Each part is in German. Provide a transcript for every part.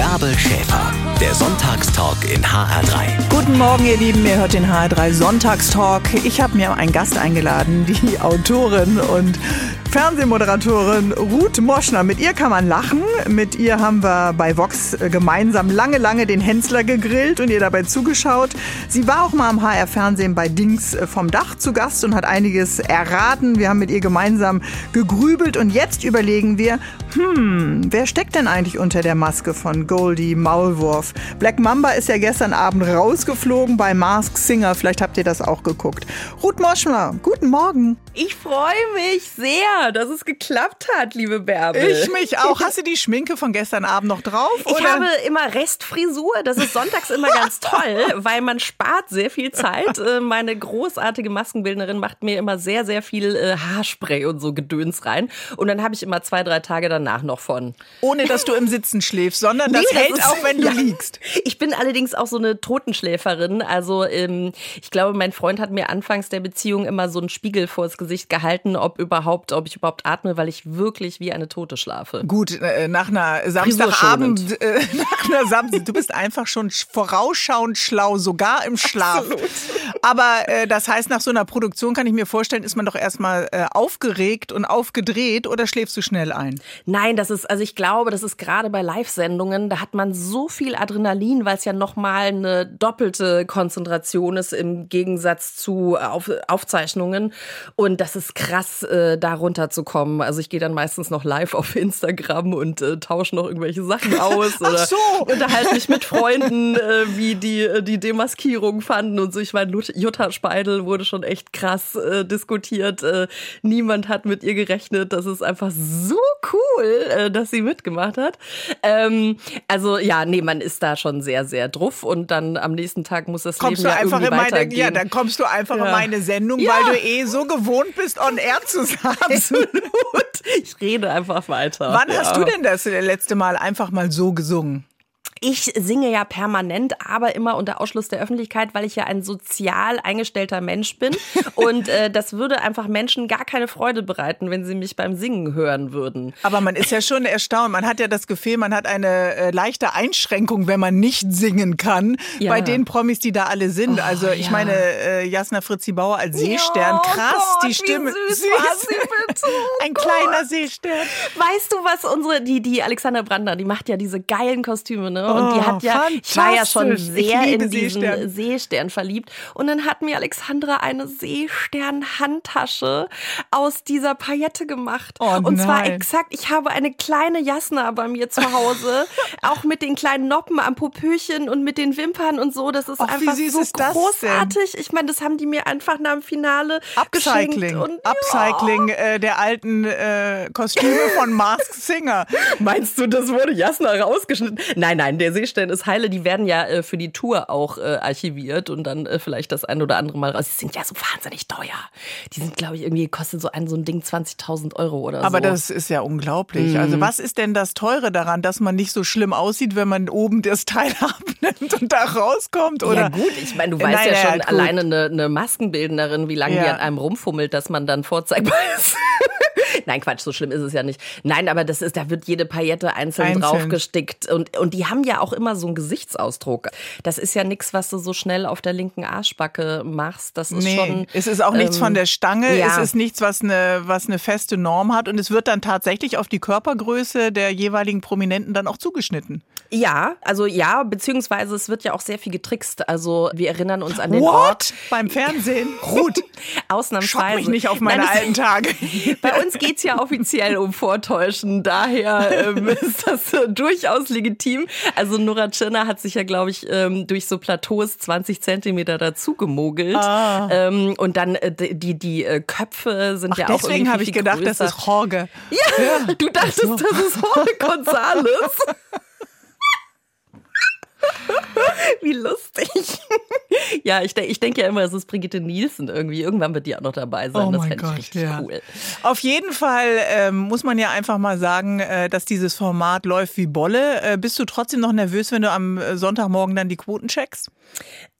Bärbel Schäfer, der Sonntagstalk in HR3. Guten Morgen, ihr Lieben. Ihr hört den HR3 Sonntagstalk. Ich habe mir einen Gast eingeladen, die Autorin und Fernsehmoderatorin Ruth Moschner. Mit ihr kann man lachen. Mit ihr haben wir bei Vox gemeinsam lange, lange den Hensler gegrillt und ihr dabei zugeschaut. Sie war auch mal am HR Fernsehen bei Dings vom Dach zu Gast und hat einiges erraten. Wir haben mit ihr gemeinsam gegrübelt und jetzt überlegen wir, hm, wer steckt denn eigentlich unter der Maske von Goldie Maulwurf? Black Mamba ist ja gestern Abend rausgeflogen bei Mask Singer. Vielleicht habt ihr das auch geguckt. Ruth Moschner, guten Morgen. Ich freue mich sehr, dass es geklappt hat, liebe Bärbel. Ich mich auch. Hast du die Schminke von gestern Abend noch drauf? Ich oder? habe immer Restfrisur. Das ist sonntags immer ganz toll, weil man spart sehr viel Zeit. Äh, Meine großartige Maskenbildnerin macht mir immer sehr, sehr viel äh, Haarspray und so Gedöns rein. Und dann habe ich immer zwei, drei Tage danach noch von. Ohne dass du im Sitzen schläfst, sondern das Nee, das hält ist- auch, wenn du ja. liegst. Ich bin allerdings auch so eine Totenschläferin. Also ähm, ich glaube, mein Freund hat mir anfangs der Beziehung immer so einen Spiegel vors Gesicht gehalten, ob überhaupt, ob ich überhaupt atme, weil ich wirklich wie eine Tote schlafe. Gut, äh, nach einer Samstagabend, äh, nach einer Samstag, du bist einfach schon sch- vorausschauend schlau, sogar im Schlaf. Aber äh, das heißt, nach so einer Produktion kann ich mir vorstellen, ist man doch erstmal äh, aufgeregt und aufgedreht oder schläfst du schnell ein? Nein, das ist, also ich glaube, das ist gerade bei Live-Sendungen, da hat man so viel Adrenalin, weil es ja nochmal eine doppelte Konzentration ist im Gegensatz zu Auf Aufzeichnungen. Und das ist krass, äh, da runterzukommen. Also ich gehe dann meistens noch live auf Instagram und äh, tausche noch irgendwelche Sachen aus oder so. unterhalte mich mit Freunden, äh, wie die äh, die Demaskierung fanden und so. Ich meine, Jutta Speidel wurde schon echt krass äh, diskutiert. Äh, niemand hat mit ihr gerechnet. Das ist einfach so cool, äh, dass sie mitgemacht hat. Ähm, also ja, nee, man ist da schon sehr, sehr druff und dann am nächsten Tag muss das Kommst Leben du ja einfach irgendwie in meine, weitergehen. ja, dann kommst du einfach in Ja. meine Sendung, Ja. weil du eh so gewohnt bist, on air zu sein. Absolut. Ich rede einfach weiter. Wann ja. hast du denn das letzte Mal einfach mal so gesungen? Ich singe ja permanent, aber immer unter Ausschluss der Öffentlichkeit, weil ich ja ein sozial eingestellter Mensch bin. Und äh, das würde einfach Menschen gar keine Freude bereiten, wenn sie mich beim Singen hören würden. Aber man ist ja schon erstaunt. Man hat ja das Gefühl, man hat eine äh, leichte Einschränkung, wenn man nicht singen kann. Ja. Bei den Promis, die da alle sind. Oh, also ich ja. meine, äh, Jasna Fritzi Bauer als Seestern, Ja, krass, Gott, die wie Stimme. süß war sie bitte. Oh Ein kleiner Seestern. Weißt du, was unsere, die, die Alexander Brandner, die macht ja diese geilen Kostüme, ne? Und die Oh, hat ja, ich war ja schon sehr in diesen Seestern. Seestern. verliebt. Und dann hat mir Alexandra eine Seestern-Handtasche aus dieser Paillette gemacht. Oh Und zwar nein. exakt, ich habe eine kleine Jasna bei mir zu Hause, auch mit den kleinen Noppen am Popöchen und mit den Wimpern und so. Das ist Och, einfach so ist großartig. Ich meine, das haben die mir einfach nach dem Finale Upcycling. Und Upcycling äh, der alten äh, Kostüme von Mask Singer. Meinst du, das wurde Jasna rausgeschnitten? Nein, nein, der Seestern ist heile. Die werden ja äh, für die Tour auch äh, archiviert und dann äh, vielleicht das ein oder andere Mal raus. Die sind ja so wahnsinnig teuer. Die sind, glaube ich, irgendwie kostet so ein so ein Ding 20.000 Euro oder Aber so. das ist ja unglaublich. Mhm. Also was ist denn das Teure daran, dass man nicht so schlimm aussieht, wenn man oben das Teil abnimmt und da rauskommt? Oder? ja gut, ich meine, du Äh, weißt nein, ja schon gut. alleine eine, eine Maskenbildnerin, wie lange die Ja. an einem rumfummelt, dass man dann vorzeigbar ist. Nein, Quatsch, so schlimm ist es ja nicht. Nein, aber das ist, da wird jede Paillette einzeln, Einzeln. draufgestickt. Und, und die haben ja auch immer so einen Gesichtsausdruck. Das ist ja nichts, was du so schnell auf der linken Arschbacke machst. Das ist Nee, schon. es ist auch nichts ähm, von der Stange, ja. es ist nichts, was eine, was eine feste Norm hat und es wird dann tatsächlich auf die Körpergröße der jeweiligen Prominenten dann auch zugeschnitten. Ja, also ja, beziehungsweise es wird ja auch sehr viel getrickst. Also wir erinnern uns an den Ort. What? Beim Fernsehen? Gut. Ausnahmsweise. Schock mich nicht auf meine Nein, alten Tage. Bei uns geht's ja offiziell um Vortäuschen, daher ähm, ist das äh, durchaus legitim. Also Nora Tschirner hat sich ja, glaube ich, ähm, durch so Plateaus 20 Zentimeter dazu gemogelt. Ah. Ähm, und dann äh, die, die, äh, Köpfe sind Ach, ja auch deswegen habe ich gedacht, größer. das ist Jorge. Ja, du dachtest, das ist Jorge González. Wie lustig. Ja, ich, de ich denke ja immer, es ist Brigitte Nielsen irgendwie. Irgendwann wird die auch noch dabei sein. Oh das fände ich richtig ja. cool. Auf jeden Fall ähm, muss man ja einfach mal sagen, äh, dass dieses Format läuft wie Bolle. Äh, bist du trotzdem noch nervös, wenn du am äh, Sonntagmorgen dann die Quoten checkst?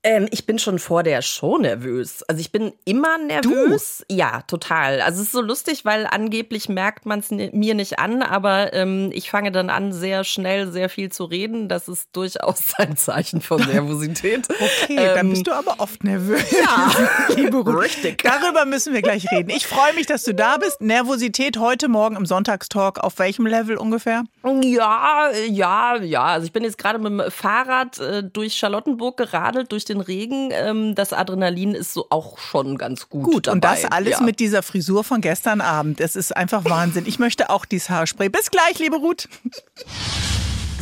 Ähm, ich bin schon vor der Show nervös. Also ich bin immer nervös. Du? Ja, total. Also es ist so lustig, weil angeblich merkt man es mir nicht an, aber ähm, ich fange dann an, sehr schnell sehr viel zu reden. Das ist durchaus ein Zeichen von Nervosität. okay, ähm, dann bist du aber oft nervös. Ja, liebe. Richtig. Darüber müssen wir gleich reden. Ich freue mich, dass du da bist. Nervosität heute Morgen im Sonntagstalk. Auf welchem Level ungefähr? Ja, ja, ja. Also ich bin jetzt gerade mit dem Fahrrad äh, durch Charlottenburg geradelt, durch den Regen. Ähm, das Adrenalin ist so auch schon ganz gut. Gut, dabei. und das alles ja. mit dieser Frisur von gestern Abend. Es ist einfach Wahnsinn. Ich möchte auch dieses Haarspray. Bis gleich, liebe Ruth.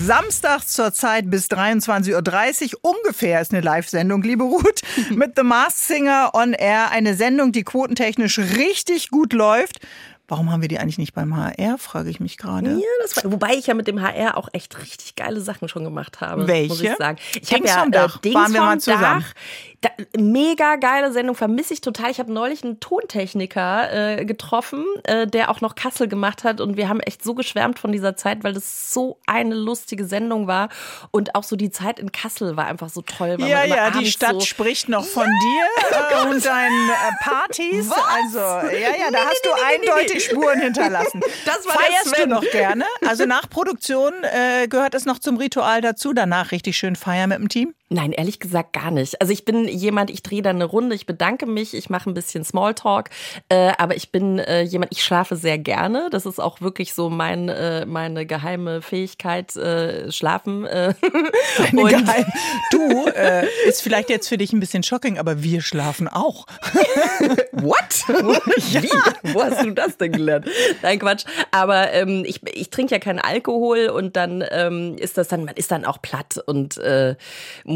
Samstags zur Zeit bis 23.30 Uhr ungefähr ist eine Live-Sendung, liebe Ruth, mit The Masked Singer on Air. Eine Sendung, die quotentechnisch richtig gut läuft. Warum haben wir die eigentlich nicht beim HR, frage ich mich gerade. Ja, das war, wobei ich ja mit dem HR auch echt richtig geile Sachen schon gemacht habe. Welche? Muss ich sagen. Ich habe ja vom Dach. Äh, Dings Waren wir vom mal zusammen. Dach. Da, mega geile Sendung, vermisse ich total. Ich habe neulich einen Tontechniker äh, getroffen, äh, der auch noch Kassel gemacht hat und wir haben echt so geschwärmt von dieser Zeit, weil das so eine lustige Sendung war und auch so die Zeit in Kassel war einfach so toll. Ja, ja, die Stadt so spricht noch von dir äh, und deinen äh, Partys. Was? Also, ja, ja, da hast du eindeutig Spuren hinterlassen. Das war Feierst du noch gerne? Also nach Produktion äh, gehört es noch zum Ritual dazu, danach richtig schön feiern mit dem Team? Nein, ehrlich gesagt gar nicht. Also ich bin jemand, ich drehe da eine Runde, ich bedanke mich, ich mache ein bisschen Smalltalk, äh, aber ich bin äh, jemand, ich schlafe sehr gerne. Das ist auch wirklich so mein, äh, meine geheime Fähigkeit, äh, schlafen. Äh. Deine geheim du, äh, ist vielleicht jetzt für dich ein bisschen shocking, aber wir schlafen auch. What? ja. Wie? Wo hast du das denn gelernt? Nein, Quatsch. Aber ähm, ich, ich trinke ja keinen Alkohol und dann ähm, ist das dann, man ist dann auch platt und äh,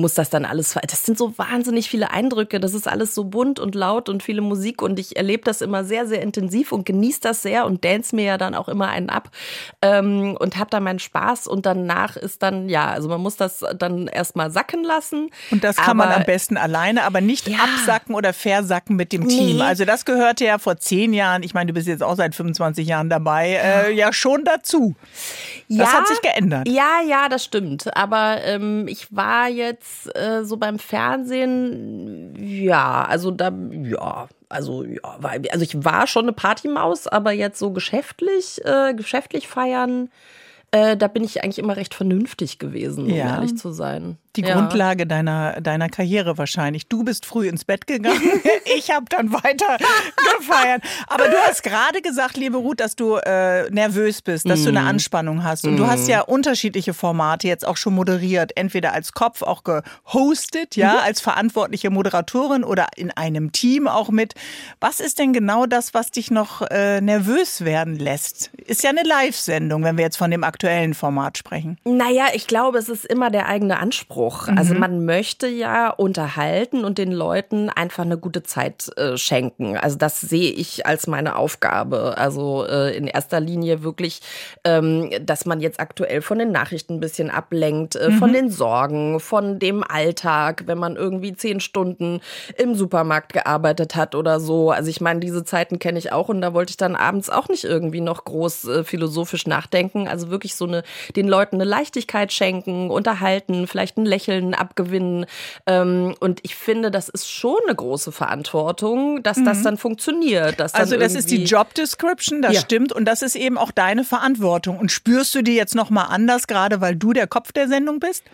muss das dann alles, das sind so wahnsinnig viele Eindrücke, das ist alles so bunt und laut und viele Musik und ich erlebe das immer sehr, sehr intensiv und genieße das sehr und dance mir ja dann auch immer einen ab ähm, und habe da meinen Spaß und danach ist dann, ja, also man muss das dann erstmal sacken lassen. Und das kann aber, man am besten alleine, aber nicht ja, absacken oder versacken mit dem Team. Nee. Also das gehörte ja vor zehn Jahren, ich meine, du bist jetzt auch seit 25 Jahren dabei, äh, ja schon dazu. Das ja, hat sich geändert. Ja, ja, das stimmt. Aber ähm, ich war jetzt äh, so beim Fernsehen, ja, also da, ja, also ja, war, also ich war schon eine Partymaus, aber jetzt so geschäftlich, äh, geschäftlich feiern, äh, da bin ich eigentlich immer recht vernünftig gewesen, um ja. ehrlich zu sein die ja. Grundlage deiner, deiner Karriere wahrscheinlich. Du bist früh ins Bett gegangen, ich habe dann weiter gefeiert. Aber du hast gerade gesagt, liebe Ruth, dass du äh, nervös bist, dass mm. du eine mhm. Anspannung hast. Und mm. du hast ja mhm. unterschiedliche Formate jetzt auch schon moderiert. Entweder als Kopf auch gehostet, ja, mhm. als verantwortliche Moderatorin oder in einem Team auch mit. Was ist denn genau das, was dich noch äh, nervös werden lässt? Ist ja eine Live-Sendung, wenn wir jetzt von dem aktuellen Format sprechen. Naja, ich glaube, es ist immer der eigene Anspruch. Anspruch. Mhm. Also man möchte ja unterhalten und den Leuten einfach eine gute Zeit äh, schenken. Also das sehe ich als meine Aufgabe. Also äh, in erster Linie wirklich, ähm, dass man jetzt aktuell von den Nachrichten ein bisschen ablenkt, äh, mhm. von den Sorgen, von dem Alltag, wenn man irgendwie zehn Stunden im Supermarkt gearbeitet hat oder so. Also ich meine, diese Zeiten kenne ich auch und da wollte ich dann abends auch nicht irgendwie noch groß äh, philosophisch nachdenken. Also wirklich so eine, den Leuten eine Leichtigkeit schenken, unterhalten, vielleicht ein Lächeln abgewinnen. Ähm, und ich finde, das ist schon eine große Verantwortung, dass mhm. das dann funktioniert. Dass also dann das ist die Job Description, das ja. stimmt. Und das ist eben auch deine Verantwortung. Und spürst du die jetzt nochmal anders, gerade weil du der Kopf der Sendung bist?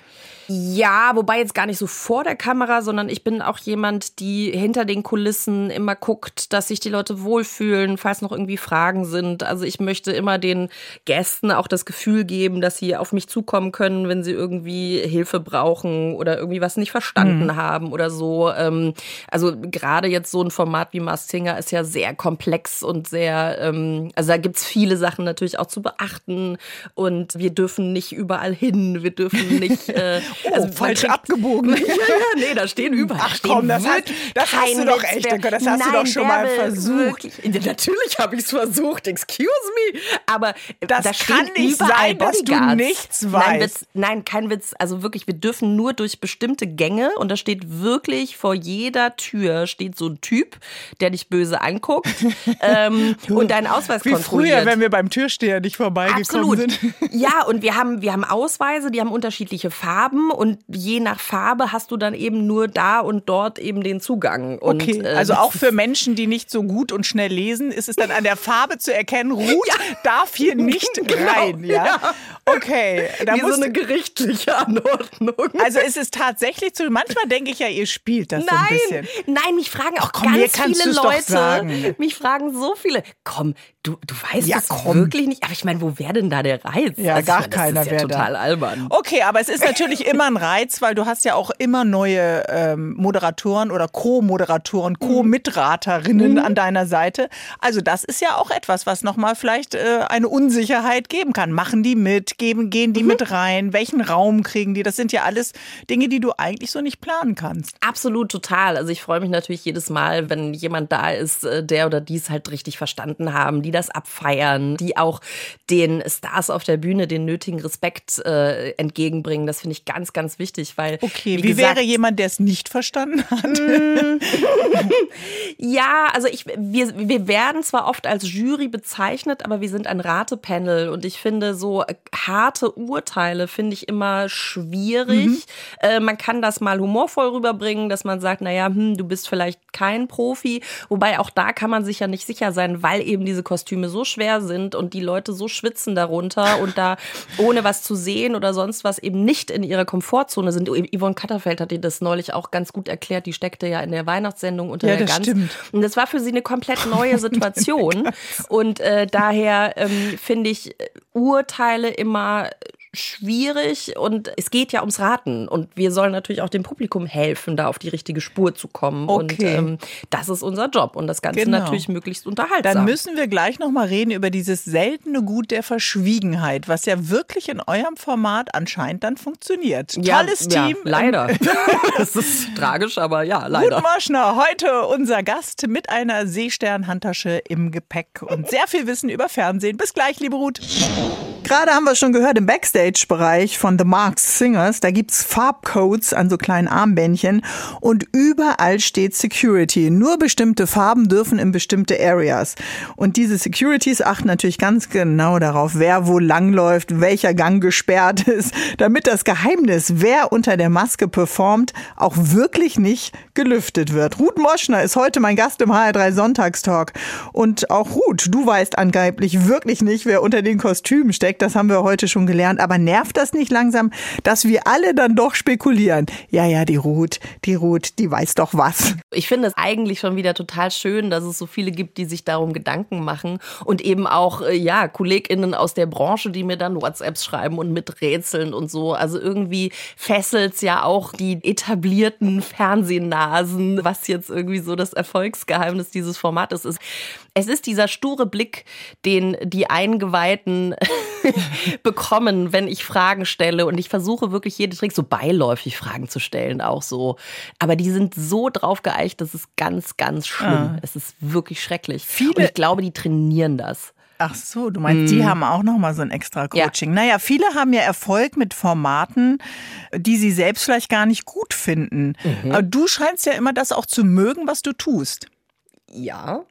Ja, wobei jetzt gar nicht so vor der Kamera, sondern ich bin auch jemand, die hinter den Kulissen immer guckt, dass sich die Leute wohlfühlen, falls noch irgendwie Fragen sind. Also ich möchte immer den Gästen auch das Gefühl geben, dass sie auf mich zukommen können, wenn sie irgendwie Hilfe brauchen oder irgendwie was nicht verstanden mhm. haben oder so. Ähm, also gerade jetzt so ein Format wie Mars Singer ist ja sehr komplex und sehr, ähm, also da gibt's viele Sachen natürlich auch zu beachten und wir dürfen nicht überall hin, wir dürfen nicht äh, Oh, also falsch abgebogen. ja, ja, nee, da stehen überall. Ach komm, das, hat, das hast du doch echt, das hast Nein, du doch schon mal versucht. Wirklich, natürlich habe ich es versucht, excuse me. Aber das da kann nicht sein, dass du nichts weißt. Nein, Witz, nein, kein Witz. Also wirklich, wir dürfen dürfen nur durch bestimmte Gänge und da steht wirklich vor jeder Tür steht so ein Typ, der dich böse anguckt ähm, und deinen Ausweis Wie kontrolliert. früher, wenn wir beim Türsteher nicht vorbeigekommen Absolut. sind. Ja, und wir haben, wir haben Ausweise, die haben unterschiedliche Farben und je nach Farbe hast du dann eben nur da und dort eben den Zugang. Und, Okay, äh, also auch für Menschen, die nicht so gut und schnell lesen, ist es dann an der Farbe zu erkennen, Ruth darf hier nicht Genau, rein, ja? ja. Okay, da wie so eine gerichtliche Anordnung. also es ist tatsächlich so, manchmal denke ich ja, ihr spielt das so ein Nein, bisschen. nein, mich fragen auch komm, mir ganz viele Leute. Mich fragen so viele. Komm, du, du weißt Ja, es komm. wirklich nicht. Aber ich meine, wo wäre denn da der Reiz? Ja, Also, gar meine, keiner Das ist ja wär da. total albern. Okay, aber es ist natürlich immer ein Reiz, weil du hast ja auch immer neue ähm, Moderatoren oder Co-Moderatoren, Co-Mitraterinnen an deiner Seite. Also das ist ja auch etwas, was nochmal vielleicht äh, eine Unsicherheit geben kann. Machen die mit? Geben, gehen die mit rein? Welchen Raum kriegen die? Das sind ja alles Dinge, die du eigentlich so nicht planen kannst. Absolut total. Also ich freue mich natürlich jedes Mal, wenn jemand da ist, äh, der oder die es halt richtig verstanden haben, die das abfeiern, die auch den Stars auf der Bühne den nötigen Respekt äh, entgegenbringen. Das finde ich ganz, ganz wichtig, weil Okay, wie, wie, gesagt, wäre jemand, der es nicht verstanden hat? Ja, also ich, wir, wir werden zwar oft als Jury bezeichnet, aber wir sind ein Ratepanel und ich finde so harte Urteile finde ich immer schwierig. Äh, man kann das mal humorvoll rüberbringen, dass man sagt, naja, hm, du bist vielleicht kein Profi, wobei auch da kann man sich ja nicht sicher sein, weil eben diese Kostüme so schwer sind und die Leute so schwitzen darunter und da ohne was zu sehen oder sonst was eben nicht in ihrer Komfortzone sind. Yvonne Katterfeld hat dir das neulich auch ganz gut erklärt, die steckte ja in der Weihnachtssendung unter Ja, der Gans. stimmt. Und das war für sie eine komplett neue Situation. und äh, daher ähm, finde ich äh, Urteile immer schwierig und es geht ja ums Raten und wir sollen natürlich auch dem Publikum helfen, da auf die richtige Spur zu kommen und Okay. ähm, das ist unser Job und das Ganze Genau. natürlich möglichst unterhaltsam. Dann müssen wir gleich noch mal reden über dieses seltene Gut der Verschwiegenheit, was ja wirklich in eurem Format anscheinend dann funktioniert. ja, Tolles ja, Team. leider. das ist tragisch, aber ja, leider. Ruth Moschner, heute unser Gast mit einer Seestern-Handtasche im Gepäck und sehr viel Wissen über Fernsehen. Bis gleich, liebe Ruth. Gerade haben wir schon gehört im Backstage-Bereich von The Marks Singers, da gibt's Farbcodes an so kleinen Armbändchen und überall steht Security. Nur bestimmte Farben dürfen in bestimmte Areas. Und diese Securities achten natürlich ganz genau darauf, wer wo langläuft, welcher Gang gesperrt ist, damit das Geheimnis, wer unter der Maske performt, auch wirklich nicht gelüftet wird. Ruth Moschner ist heute mein Gast im HR3 Sonntagstalk. Und auch Ruth, du weißt angeblich wirklich nicht, wer unter den Kostümen steckt. Das haben wir heute schon gelernt. Aber nervt das nicht langsam, dass wir alle dann doch spekulieren? Ja, ja, die Ruth, die Ruth, die weiß doch was. Ich finde es eigentlich schon wieder total schön, dass es so viele gibt, die sich darum Gedanken machen und eben auch, äh, ja, KollegInnen aus der Branche, die mir dann WhatsApps schreiben und miträtseln und so. Also irgendwie fesselt's ja auch die etablierten Fernsehnasen, was jetzt irgendwie so das Erfolgsgeheimnis dieses Formates ist. Es ist dieser sture Blick, den die Eingeweihten bekommen, wenn ich Fragen stelle. Und ich versuche wirklich jede Trick so beiläufig Fragen zu stellen, auch so. Aber die sind so drauf geeicht, das ist ganz, ganz schlimm. Es ist wirklich schrecklich. Viele- Und ich glaube, die trainieren das. Ach so, du meinst, die haben auch noch mal so ein extra Coaching. Naja, viele haben ja Erfolg mit Formaten, die sie selbst vielleicht gar nicht gut finden. Aber du scheinst ja immer das auch zu mögen, was du tust. Ja.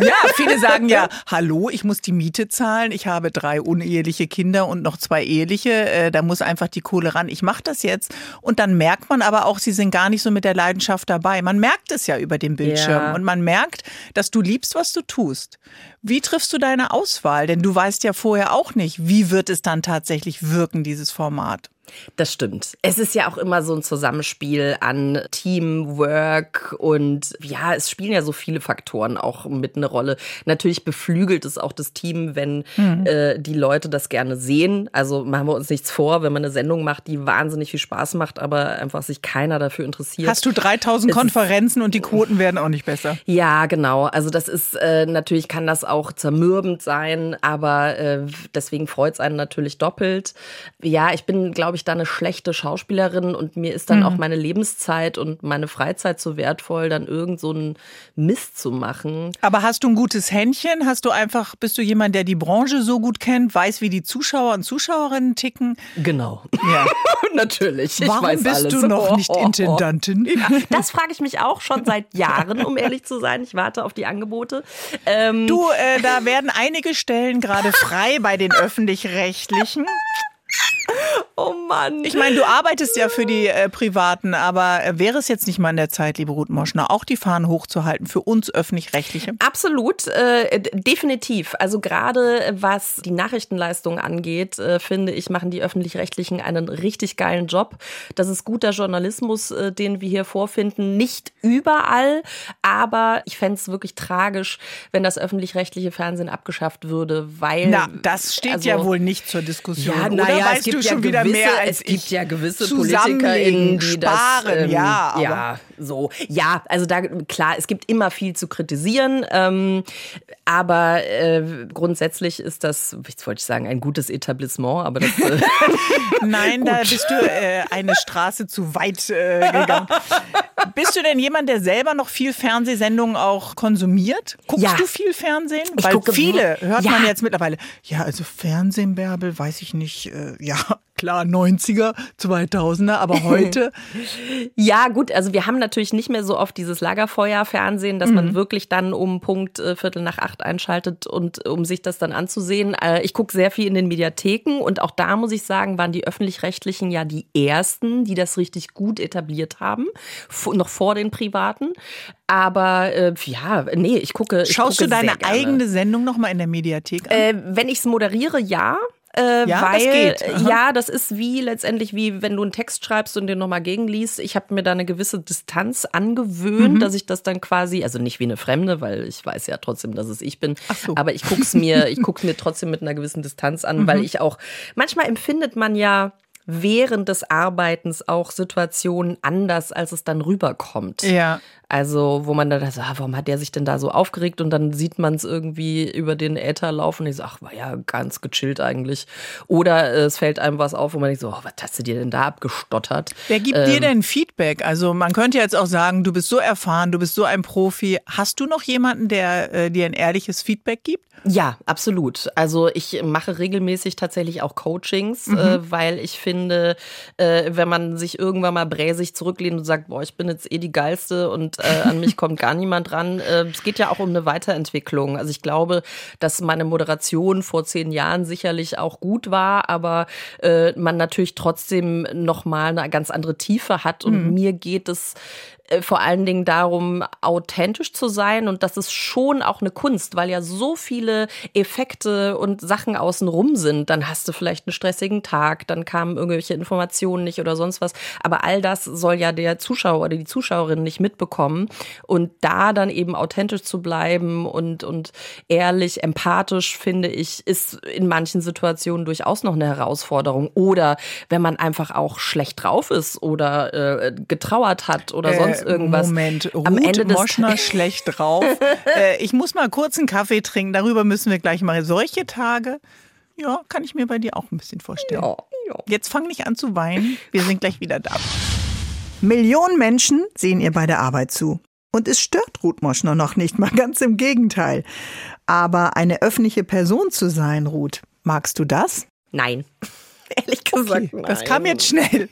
Ja, viele sagen ja, hallo, ich muss die Miete zahlen, ich habe drei uneheliche Kinder und noch zwei eheliche, äh, da muss einfach die Kohle ran, ich mache das jetzt. Und dann merkt man aber auch, sie sind gar nicht so mit der Leidenschaft dabei. Man merkt es ja über den Bildschirm Ja. und man merkt, dass du liebst, was du tust. Wie triffst du deine Auswahl? Denn du weißt ja vorher auch nicht, wie wird es dann tatsächlich wirken, dieses Format. Das stimmt. Es ist ja auch immer so ein Zusammenspiel an Teamwork und ja, es spielen ja so viele Faktoren auch mit eine Rolle. Natürlich beflügelt es auch das Team, wenn äh, die Leute das gerne sehen. Also machen wir uns nichts vor, wenn man eine Sendung macht, die wahnsinnig viel Spaß macht, aber einfach sich keiner dafür interessiert. Hast du 3000 Es ist- Konferenzen und die Quoten werden auch nicht besser. Ja, genau. Also das ist äh, natürlich kann das auch zermürbend sein, aber äh, deswegen freut es einen natürlich doppelt. Ja, ich bin, glaube ich, ich, da eine schlechte Schauspielerin und mir ist dann mhm. auch meine Lebenszeit und meine Freizeit so wertvoll, dann irgend so einen Mist zu machen. Aber hast du ein gutes Händchen? Hast du einfach, bist du jemand, der die Branche so gut kennt, weiß, wie die Zuschauer und Zuschauerinnen ticken? Genau. Ja. Natürlich. Warum bist alles. du noch nicht Intendantin? Ja, das frage ich mich auch schon seit Jahren, um ehrlich zu sein. Ich warte auf die Angebote. Ähm, du, äh, da werden einige Stellen gerade frei bei den öffentlich-rechtlichen. Oh Mann. Ich meine, du arbeitest ja für die äh, Privaten, aber äh, wäre es jetzt nicht mal in der Zeit, liebe Ruth Moschner, auch die Fahnen hochzuhalten für uns öffentlich-rechtliche? Absolut, äh, definitiv. Also gerade was die Nachrichtenleistung angeht, äh, finde ich, machen die öffentlich-rechtlichen einen richtig geilen Job. Das ist guter Journalismus, äh, den wir hier vorfinden. Nicht überall, aber ich fände es wirklich tragisch, wenn das öffentlich-rechtliche Fernsehen abgeschafft würde, weil. Na, das steht also, ja wohl nicht zur Diskussion. Ja, naja, ja, weißt du schon wieder gewisse, mehr als es gibt ja gewisse PolitikerInnen, die sparen, das, ähm, ja, ja, so, ja, also da klar, es gibt immer viel zu kritisieren, ähm, aber äh, grundsätzlich ist das, jetzt wollte ich sagen, ein gutes Etablissement, aber das. Äh, Nein, da bist du äh, eine Straße zu weit äh, gegangen. Bist du denn jemand, der selber noch viel Fernsehsendungen auch konsumiert? Guckst ja. du viel Fernsehen? Weil viele hört ja. man jetzt mittlerweile. Ja, also Fernsehen, Bärbel, weiß ich nicht. Äh, ja, klar, 90er, 2000er, aber heute. ja, gut, also wir haben natürlich nicht mehr so oft dieses Lagerfeuer-Fernsehen, dass mhm. man wirklich dann um Punkt äh, Viertel nach acht einschaltet und um sich das dann anzusehen. Äh, ich gucke sehr viel in den Mediatheken und auch da muss ich sagen, waren die öffentlich-rechtlichen ja die ersten, die das richtig gut etabliert haben, noch vor den privaten. Aber äh, ja, nee, ich gucke. Ich Schaust gucke du deine eigene Sendung nochmal in der Mediathek an? Äh, wenn ich es moderiere, ja. Äh, ja, weil, das ja, das ist wie letztendlich wie wenn du einen Text schreibst und den nochmal gegenliest. Ich habe mir da eine gewisse Distanz angewöhnt, mhm. dass ich das dann quasi, also nicht wie eine Fremde, weil ich weiß ja trotzdem, dass es ich bin, so. aber ich guck's mir, ich guck's mir trotzdem mit einer gewissen Distanz an, mhm. weil ich auch manchmal empfindet man ja während des Arbeitens auch Situationen anders, als es dann rüberkommt. Ja. Also, wo man dann sagt, ah, warum hat der sich denn da so aufgeregt? Und dann sieht man es irgendwie über den Äther laufen und ich sage, ach, war ja ganz gechillt eigentlich. Oder äh, es fällt einem was auf, wo man denkt so, oh, was hast du dir denn da abgestottert? Wer gibt ähm, dir denn Feedback? Also, man könnte jetzt auch sagen, du bist so erfahren, du bist so ein Profi. Hast du noch jemanden, der äh, dir ein ehrliches Feedback gibt? Ja, absolut. Also ich mache regelmäßig tatsächlich auch Coachings, mhm. äh, weil ich finde, äh, wenn man sich irgendwann mal bräsig zurücklehnt und sagt, boah, ich bin jetzt eh die geilste und äh, an mich kommt gar niemand ran. Äh, es geht ja auch um eine Weiterentwicklung. Also ich glaube, dass meine Moderation vor zehn Jahren sicherlich auch gut war, aber äh, man natürlich trotzdem noch mal eine ganz andere Tiefe hat. Und mhm. mir geht es vor allen Dingen darum, authentisch zu sein. Und das ist schon auch eine Kunst, weil ja so viele Effekte und Sachen außenrum sind. Dann hast du vielleicht einen stressigen Tag, dann kamen irgendwelche Informationen nicht oder sonst was. Aber all das soll ja der Zuschauer oder die Zuschauerin nicht mitbekommen. Und da dann eben authentisch zu bleiben und, und ehrlich, empathisch, finde ich, ist in manchen Situationen durchaus noch eine Herausforderung. Oder wenn man einfach auch schlecht drauf ist oder äh, getrauert hat oder äh, sonst sonst irgendwas. Moment, Ruth Am Ende Moschner schlecht drauf. äh, ich muss mal kurz einen Kaffee trinken, darüber müssen wir gleich mal. Solche Tage, ja, kann ich mir bei dir auch ein bisschen vorstellen. Ja, ja. Jetzt fang nicht an zu weinen, wir sind gleich wieder da. Millionen Menschen sehen ihr bei der Arbeit zu. Und es stört Ruth Moschner noch nicht mal, ganz im Gegenteil. Aber eine öffentliche Person zu sein, Ruth, magst du das? Nein. Ehrlich gesagt, okay, nein. Das kam jetzt schnell.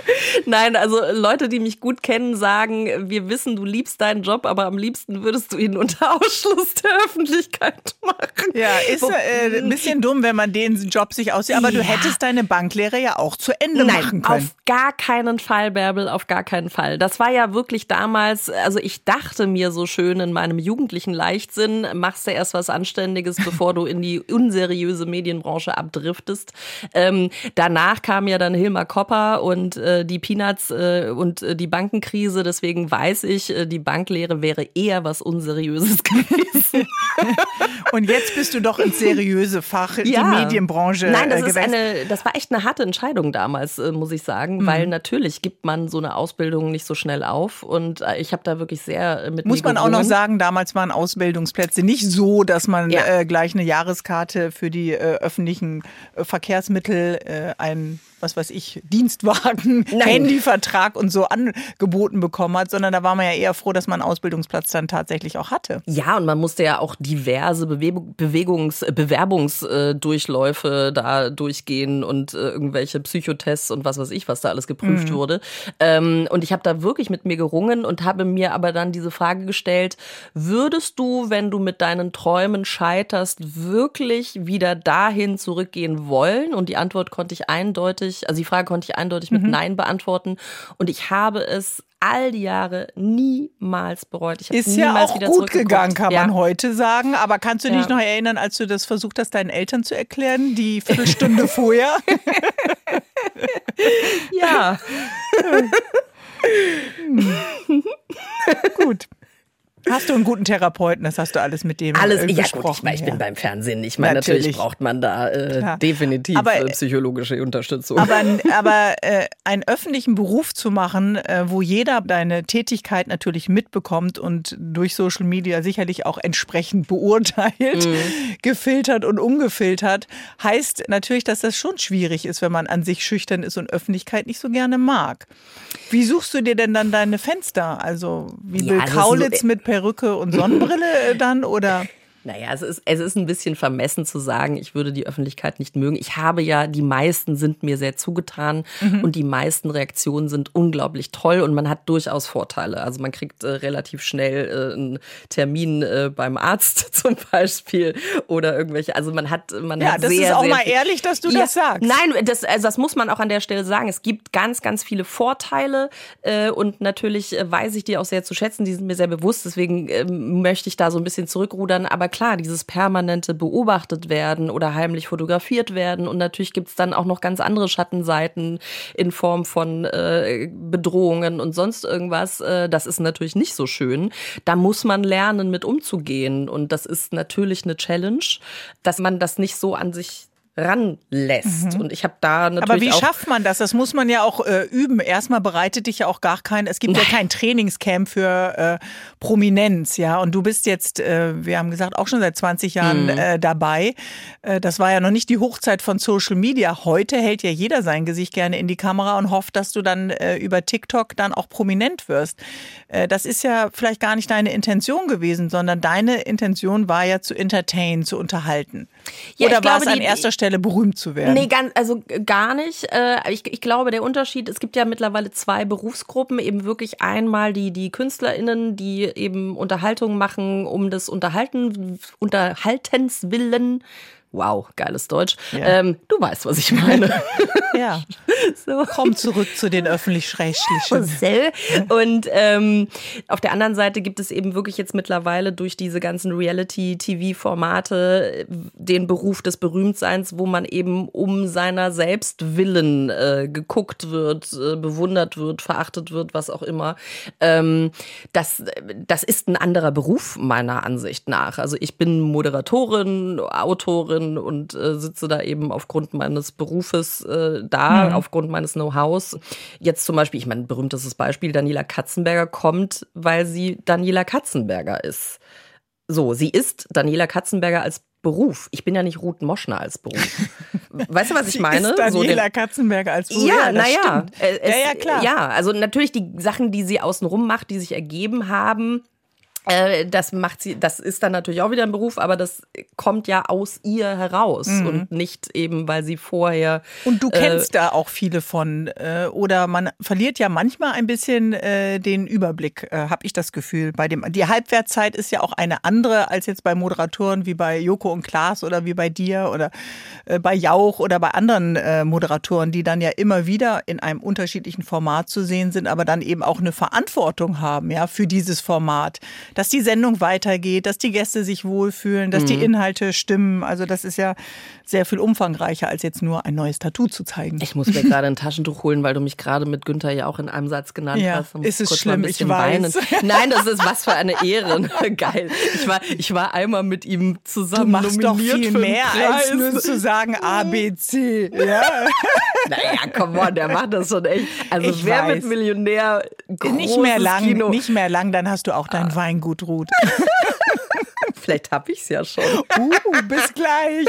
nein, also Leute, die mich gut kennen, sagen, wir wissen, du liebst deinen Job, aber am liebsten würdest du ihn unter Ausschluss der Öffentlichkeit machen. Ja, ist äh, ein bisschen dumm, wenn man den Job sich aussieht. Aber ja. du hättest deine Banklehre ja auch zu Ende nein, machen können. Auf gar keinen Fall, Bärbel, auf gar keinen Fall. Das war ja wirklich damals, also ich dachte mir so schön in meinem jugendlichen Leichtsinn, machst du erst was Anständiges, bevor du in die unseriöse Medienbranche abdriftest. Ähm, Danach kam ja dann Hilmar Kopper und äh, die Peanuts äh, und äh, die Bankenkrise. Deswegen weiß ich, äh, die Banklehre wäre eher was Unseriöses gewesen. und jetzt bist du doch ins seriöse Fach, ja. die Medienbranche. Nein, das, äh, ist eine, das war echt eine harte Entscheidung damals, äh, muss ich sagen, mhm. weil natürlich gibt man so eine Ausbildung nicht so schnell auf. Und ich habe da wirklich sehr mit Muss man auch noch sagen, damals waren Ausbildungsplätze nicht so, dass man ja. gleich eine Jahreskarte für die öffentlichen Verkehrsmittel äh, ein was weiß ich, Dienstwagen, Nein. Handyvertrag und so angeboten bekommen hat, sondern da war man ja eher froh, dass man einen Ausbildungsplatz dann tatsächlich auch hatte. Ja, und man musste ja auch diverse Bewegung, Bewegungs, Bewerbungsdurchläufe da durchgehen und äh, irgendwelche Psychotests und was weiß ich, was da alles geprüft Mhm. wurde. Ähm, und ich habe da wirklich mit mir gerungen und habe mir aber dann diese Frage gestellt, würdest du, wenn du mit deinen Träumen scheiterst, wirklich wieder dahin zurückgehen wollen? Und die Antwort konnte ich eindeutig, also die Frage konnte ich eindeutig Mhm. mit Nein beantworten. Und ich habe es all die Jahre niemals bereut. Ich habe Ist ja niemals auch wieder gut gegangen, kann ja. man heute sagen. Aber kannst du dich Ja. noch erinnern, als du das versucht hast, deinen Eltern zu erklären, die Viertelstunde vorher? Ja, gut. Hast du einen guten Therapeuten, das hast du alles mit dem alles. äh, Ja, gut, ich, meine, ich ja. bin beim Fernsehen. Ich meine, natürlich, Natürlich. braucht man da äh, definitiv Aber, äh, äh, psychologische Unterstützung. Aber, aber äh, einen öffentlichen Beruf zu machen, wo jeder deine Tätigkeit natürlich mitbekommt und durch Social Media sicherlich auch entsprechend beurteilt, Mhm. gefiltert und ungefiltert, heißt natürlich, dass das schon schwierig ist, wenn man an sich schüchtern ist und Öffentlichkeit nicht so gerne mag. Wie suchst du dir denn dann deine Fenster? Also wie Ja, Bill also so- Kaulitz mit Perücke und Sonnenbrille äh, dann oder? Naja, es ist, es ist ein bisschen vermessen zu sagen, ich würde die Öffentlichkeit nicht mögen. Ich habe ja, die meisten sind mir sehr zugetan Mhm. und die meisten Reaktionen sind unglaublich toll und man hat durchaus Vorteile. Also man kriegt äh, relativ schnell äh, einen Termin äh, beim Arzt zum Beispiel oder irgendwelche, also man hat, man Ja, hat das sehr, ist auch sehr mal ehrlich, dass du Ja, das sagst. Nein, das, also das muss man auch an der Stelle sagen. Es gibt ganz, ganz viele Vorteile äh, und natürlich äh, weiß ich die auch sehr zu schätzen. Die sind mir sehr bewusst. Deswegen ähm, möchte ich da so ein bisschen zurückrudern. Aber klar, dieses permanente beobachtet werden oder heimlich fotografiert werden und natürlich gibt's dann auch noch ganz andere Schattenseiten in Form von äh, Bedrohungen und sonst irgendwas. Äh, das ist natürlich nicht so schön. Da muss man lernen, mit umzugehen und das ist natürlich eine Challenge, dass man das nicht so an sich ranlässt. Und ich habe da natürlich Mhm. Aber wie schafft man das? Das muss man ja auch äh, üben. Erstmal bereitet dich ja auch gar kein, es gibt ja kein Trainingscamp für äh, Prominenz, ja. Und du bist jetzt, äh, wir haben gesagt, auch schon seit 20 Jahren Mhm. äh, dabei. Äh, das war ja noch nicht die Hochzeit von Social Media. Heute hält ja jeder sein Gesicht gerne in die Kamera und hofft, dass du dann äh, über TikTok dann auch prominent wirst. Das ist ja vielleicht gar nicht deine Intention gewesen, sondern deine Intention war ja zu entertainen, zu unterhalten. Ja, Oder war glaube, es an die- erster Stelle berühmt zu werden? Nee, ganz, also gar nicht. Äh, Ich, ich glaube, der Unterschied, es gibt ja mittlerweile zwei Berufsgruppen, eben wirklich einmal die, die KünstlerInnen, die eben Unterhaltung machen, um des Unterhalten, Unterhaltens. Wow, geiles Deutsch. Ähm, du weißt, was ich meine. Ja. so. Komm zurück zu den öffentlich-rechtlichen. Und ähm, auf der anderen Seite gibt es eben wirklich jetzt mittlerweile durch diese ganzen Reality-TV-Formate den Beruf des Berühmtseins, wo man eben um seiner selbst willen äh, geguckt wird, äh, bewundert wird, verachtet wird, was auch immer. Ähm, das, das ist ein anderer Beruf meiner Ansicht nach. Also ich bin Moderatorin, Autorin und äh, sitze da eben aufgrund meines Berufes äh, da, aufgrund meines Know-hows. Jetzt zum Beispiel, ich meine, berühmtestes Beispiel, Daniela Katzenberger kommt, weil sie Daniela Katzenberger ist. So, sie ist Daniela Katzenberger als Beruf. Ich bin ja nicht Ruth Moschner als Beruf. Weißt du, was ich Sie meine? Ist So Daniela Katzenberger als Beruf. ja, naja. stimmt. ja, ja, klar. Ja, also natürlich die Sachen, die sie außenrum macht, die sich ergeben haben. Äh, Das macht sie, das ist dann natürlich auch wieder ein Beruf, aber das kommt ja aus ihr heraus und nicht eben, weil sie vorher. Mhm. Und du äh, kennst da auch viele von. Äh, oder man verliert ja manchmal ein bisschen äh, den Überblick, äh, habe ich das Gefühl. Bei dem, die Halbwertzeit ist ja auch eine andere als jetzt bei Moderatoren wie bei Joko und Klaas oder wie bei dir oder äh, bei Jauch oder bei anderen äh, Moderatoren, die dann ja immer wieder in einem unterschiedlichen Format zu sehen sind, aber dann eben auch eine Verantwortung haben, ja, für dieses Format. Dass die Sendung weitergeht, dass die Gäste sich wohlfühlen, dass die Mhm. Inhalte stimmen. Also das ist ja sehr viel umfangreicher, als jetzt nur ein neues Tattoo zu zeigen. Ich muss mir gerade ein Taschentuch holen, weil du mich gerade mit Günther ja auch in einem Satz genannt Ja, hast. Ist es schlimm, ich weiß. Nein, das ist was für eine Ehre. Geil. Ich war, ich war einmal mit ihm Du zusammen machst doch viel mehr, als nur zu sagen A, B, C. Ja? Naja, komm on, der macht das schon echt. Also Ich wer weiß. wird Millionär? nicht mehr lang, Kino. nicht mehr lang, dann hast du auch dein Weingut Ruth. Vielleicht habe ich es ja schon. Uh, bis gleich.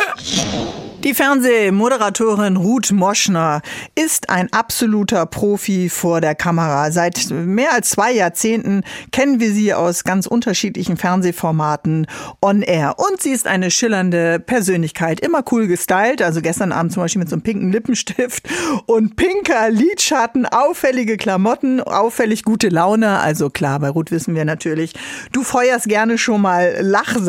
Die Fernsehmoderatorin Ruth Moschner ist ein absoluter Profi vor der Kamera. Seit mehr als zwei Jahrzehnten kennen wir sie aus ganz unterschiedlichen Fernsehformaten on air. Und sie ist eine schillernde Persönlichkeit, immer cool gestylt. Also gestern Abend zum Beispiel mit so einem pinken Lippenstift und pinker Lidschatten, auffällige Klamotten, auffällig gute Laune. Also klar, bei Ruth wissen wir natürlich, du feuerst gerne schon mal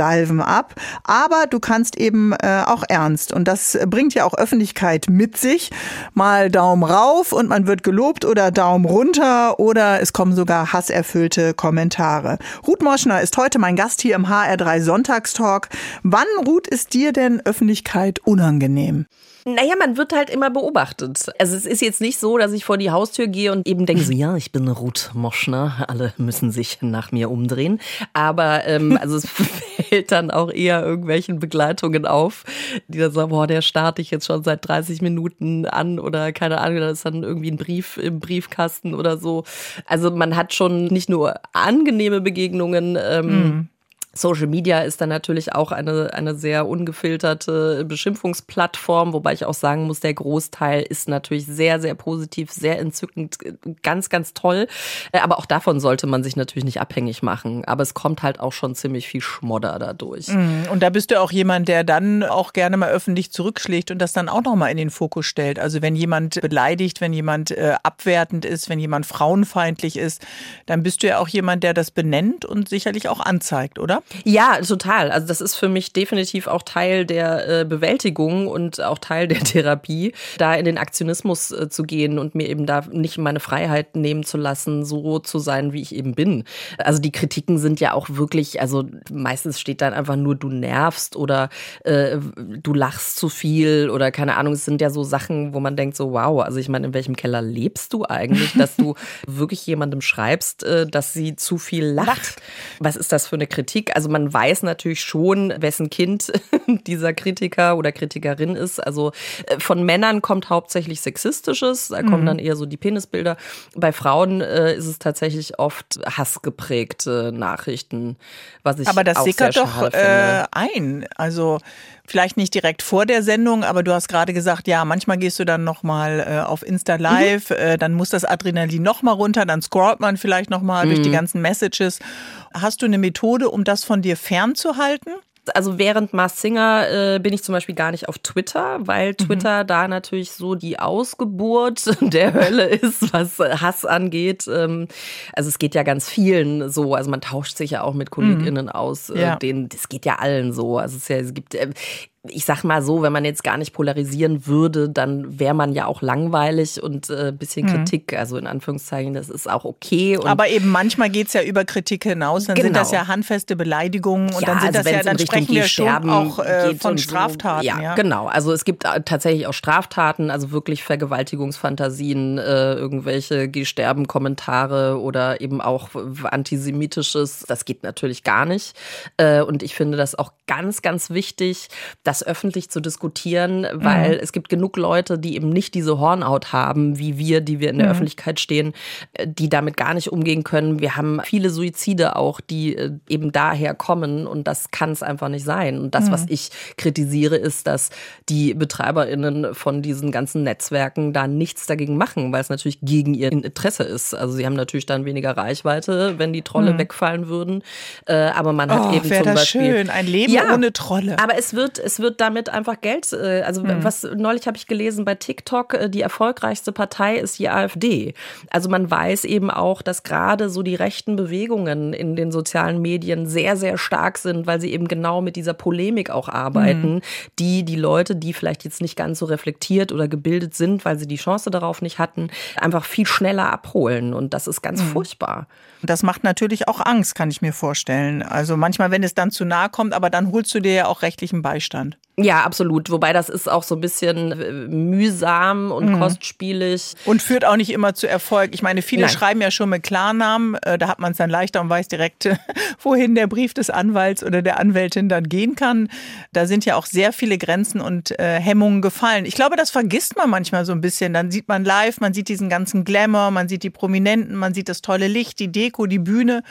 Lachsalven ab, aber du kannst eben äh, auch ernst. Und das das bringt ja auch Öffentlichkeit mit sich. Mal Daumen rauf und man wird gelobt oder Daumen runter oder es kommen sogar hasserfüllte Kommentare. Ruth Moschner ist heute mein Gast hier im HR3 Sonntagstalk. Wann, Ruth, ist dir denn Öffentlichkeit unangenehm? Naja, man wird halt immer beobachtet. Also es ist jetzt nicht so, dass ich vor die Haustür gehe und eben denke so, ja, ich bin Ruth Moschner, alle müssen sich nach mir umdrehen. Aber ähm, also es fällt dann auch eher irgendwelchen Begleitungen auf, die dann sagen, boah, der starte ich jetzt schon seit 30 Minuten an oder keine Ahnung, da ist dann irgendwie ein Brief im Briefkasten oder so. Also man hat schon nicht nur angenehme Begegnungen, ähm, mhm. Social Media ist dann natürlich auch eine, eine sehr ungefilterte Beschimpfungsplattform, wobei ich auch sagen muss, der Großteil ist natürlich sehr, sehr positiv, sehr entzückend, ganz, ganz toll. Äh, aber auch davon sollte man sich natürlich nicht abhängig machen. Aber es kommt halt auch schon ziemlich viel Schmodder dadurch. Mhm. Und da bist du auch jemand, der dann auch gerne mal öffentlich zurückschlägt und das dann auch nochmal in den Fokus stellt. Also wenn jemand beleidigt, wenn jemand äh, abwertend ist, wenn jemand frauenfeindlich ist, dann bist du ja auch jemand, der das benennt und sicherlich auch anzeigt, oder? Ja, total. Also das ist für mich definitiv auch Teil der äh, Bewältigung und auch Teil der Therapie, da in den Aktionismus äh, zu gehen und mir eben da nicht meine Freiheit nehmen zu lassen, so zu sein, wie ich eben bin. Also die Kritiken sind ja auch wirklich, also meistens steht dann einfach nur, du nervst oder äh, du lachst zu viel oder keine Ahnung. Es sind ja so Sachen, wo man denkt so, wow, also ich meine, in welchem Keller lebst du eigentlich, dass du wirklich jemandem schreibst, äh, dass sie zu viel lacht? Was ist das für eine Kritik? Also man weiß natürlich schon, wessen Kind dieser Kritiker oder Kritikerin ist. Also äh, von Männern kommt hauptsächlich Sexistisches, da kommen mhm. dann eher so die Penisbilder. Bei Frauen äh, ist es tatsächlich oft hassgeprägte Nachrichten, was ich Aber das auch sickert sehr doch äh, ein. Also vielleicht nicht direkt vor der Sendung, aber du hast gerade gesagt, ja, manchmal gehst du dann nochmal äh, auf Insta Live, mhm. äh, dann muss das Adrenalin nochmal runter, dann scrollt man vielleicht nochmal mhm. durch die mhm. ganzen Messages. Hast du eine Methode, um das von dir fernzuhalten? Also während Mars Singer äh, bin ich zum Beispiel gar nicht auf Twitter, weil mhm. Twitter mhm. da natürlich so die Ausgeburt der Hölle ist, was Hass angeht. Ähm, also es geht ja ganz vielen so. Also man tauscht sich ja auch mit KollegInnen mhm. aus. Äh, ja. denen, das geht ja allen so. Also es, ja, es gibt äh, ich sag mal so, wenn man jetzt gar nicht polarisieren würde, dann wäre man ja auch langweilig und äh, bisschen mhm. Kritik, also in Anführungszeichen, das ist auch okay. Aber eben manchmal geht's ja über Kritik hinaus, dann genau. sind das genau. ja handfeste Beleidigungen und ja, dann sind also das ja, dann sprechen wir schon auch äh, von Straftaten. So. Ja, ja, genau. Also es gibt tatsächlich auch Straftaten, also wirklich Vergewaltigungsfantasien, äh, irgendwelche Geh-Sterben-Kommentare oder eben auch antisemitisches, das geht natürlich gar nicht. Äh, und ich finde das auch ganz, ganz wichtig, dass das öffentlich zu diskutieren, weil mhm. es gibt genug Leute, die eben nicht diese Hornhaut haben, wie wir, die wir in der mhm. Öffentlichkeit stehen, äh, die damit gar nicht umgehen können. Wir haben viele Suizide auch, die äh, eben daher kommen und das kann es einfach nicht sein. Und das, mhm. was ich kritisiere, ist, dass die BetreiberInnen von diesen ganzen Netzwerken da nichts dagegen machen, weil es natürlich gegen ihr Interesse ist. Also sie haben natürlich dann weniger Reichweite, wenn die Trolle mhm. wegfallen würden. Äh, aber man hat oh, eben zum das Beispiel. Schön, ein Leben ja, ohne Trolle. Aber es wird, es wird damit einfach Geld, äh, also mhm. was neulich habe ich gelesen bei TikTok, äh, die erfolgreichste Partei ist die AfD. Also man weiß eben auch, dass gerade so die rechten Bewegungen in den sozialen Medien sehr, sehr stark sind, weil sie eben genau mit dieser Polemik auch arbeiten, mhm. die die Leute, die vielleicht jetzt nicht ganz so reflektiert oder gebildet sind, weil sie die Chance darauf nicht hatten, einfach viel schneller abholen. Und das ist ganz mhm. furchtbar. Das macht natürlich auch Angst, kann ich mir vorstellen. Also manchmal, wenn es dann zu nahe kommt, aber dann holst du dir ja auch rechtlichen Beistand. Ja, absolut. Wobei das ist auch so ein bisschen äh, mühsam und mhm. kostspielig. Und führt auch nicht immer zu Erfolg. Ich meine, viele Nein. schreiben ja schon mit Klarnamen. Äh, da hat man es dann leichter und weiß direkt, wohin der Brief des Anwalts oder der Anwältin dann gehen kann. Da sind ja auch sehr viele Grenzen und äh, Hemmungen gefallen. Ich glaube, das vergisst man manchmal so ein bisschen. Dann sieht man live, man sieht diesen ganzen Glamour, man sieht die Prominenten, man sieht das tolle Licht, die Deko, die Bühne.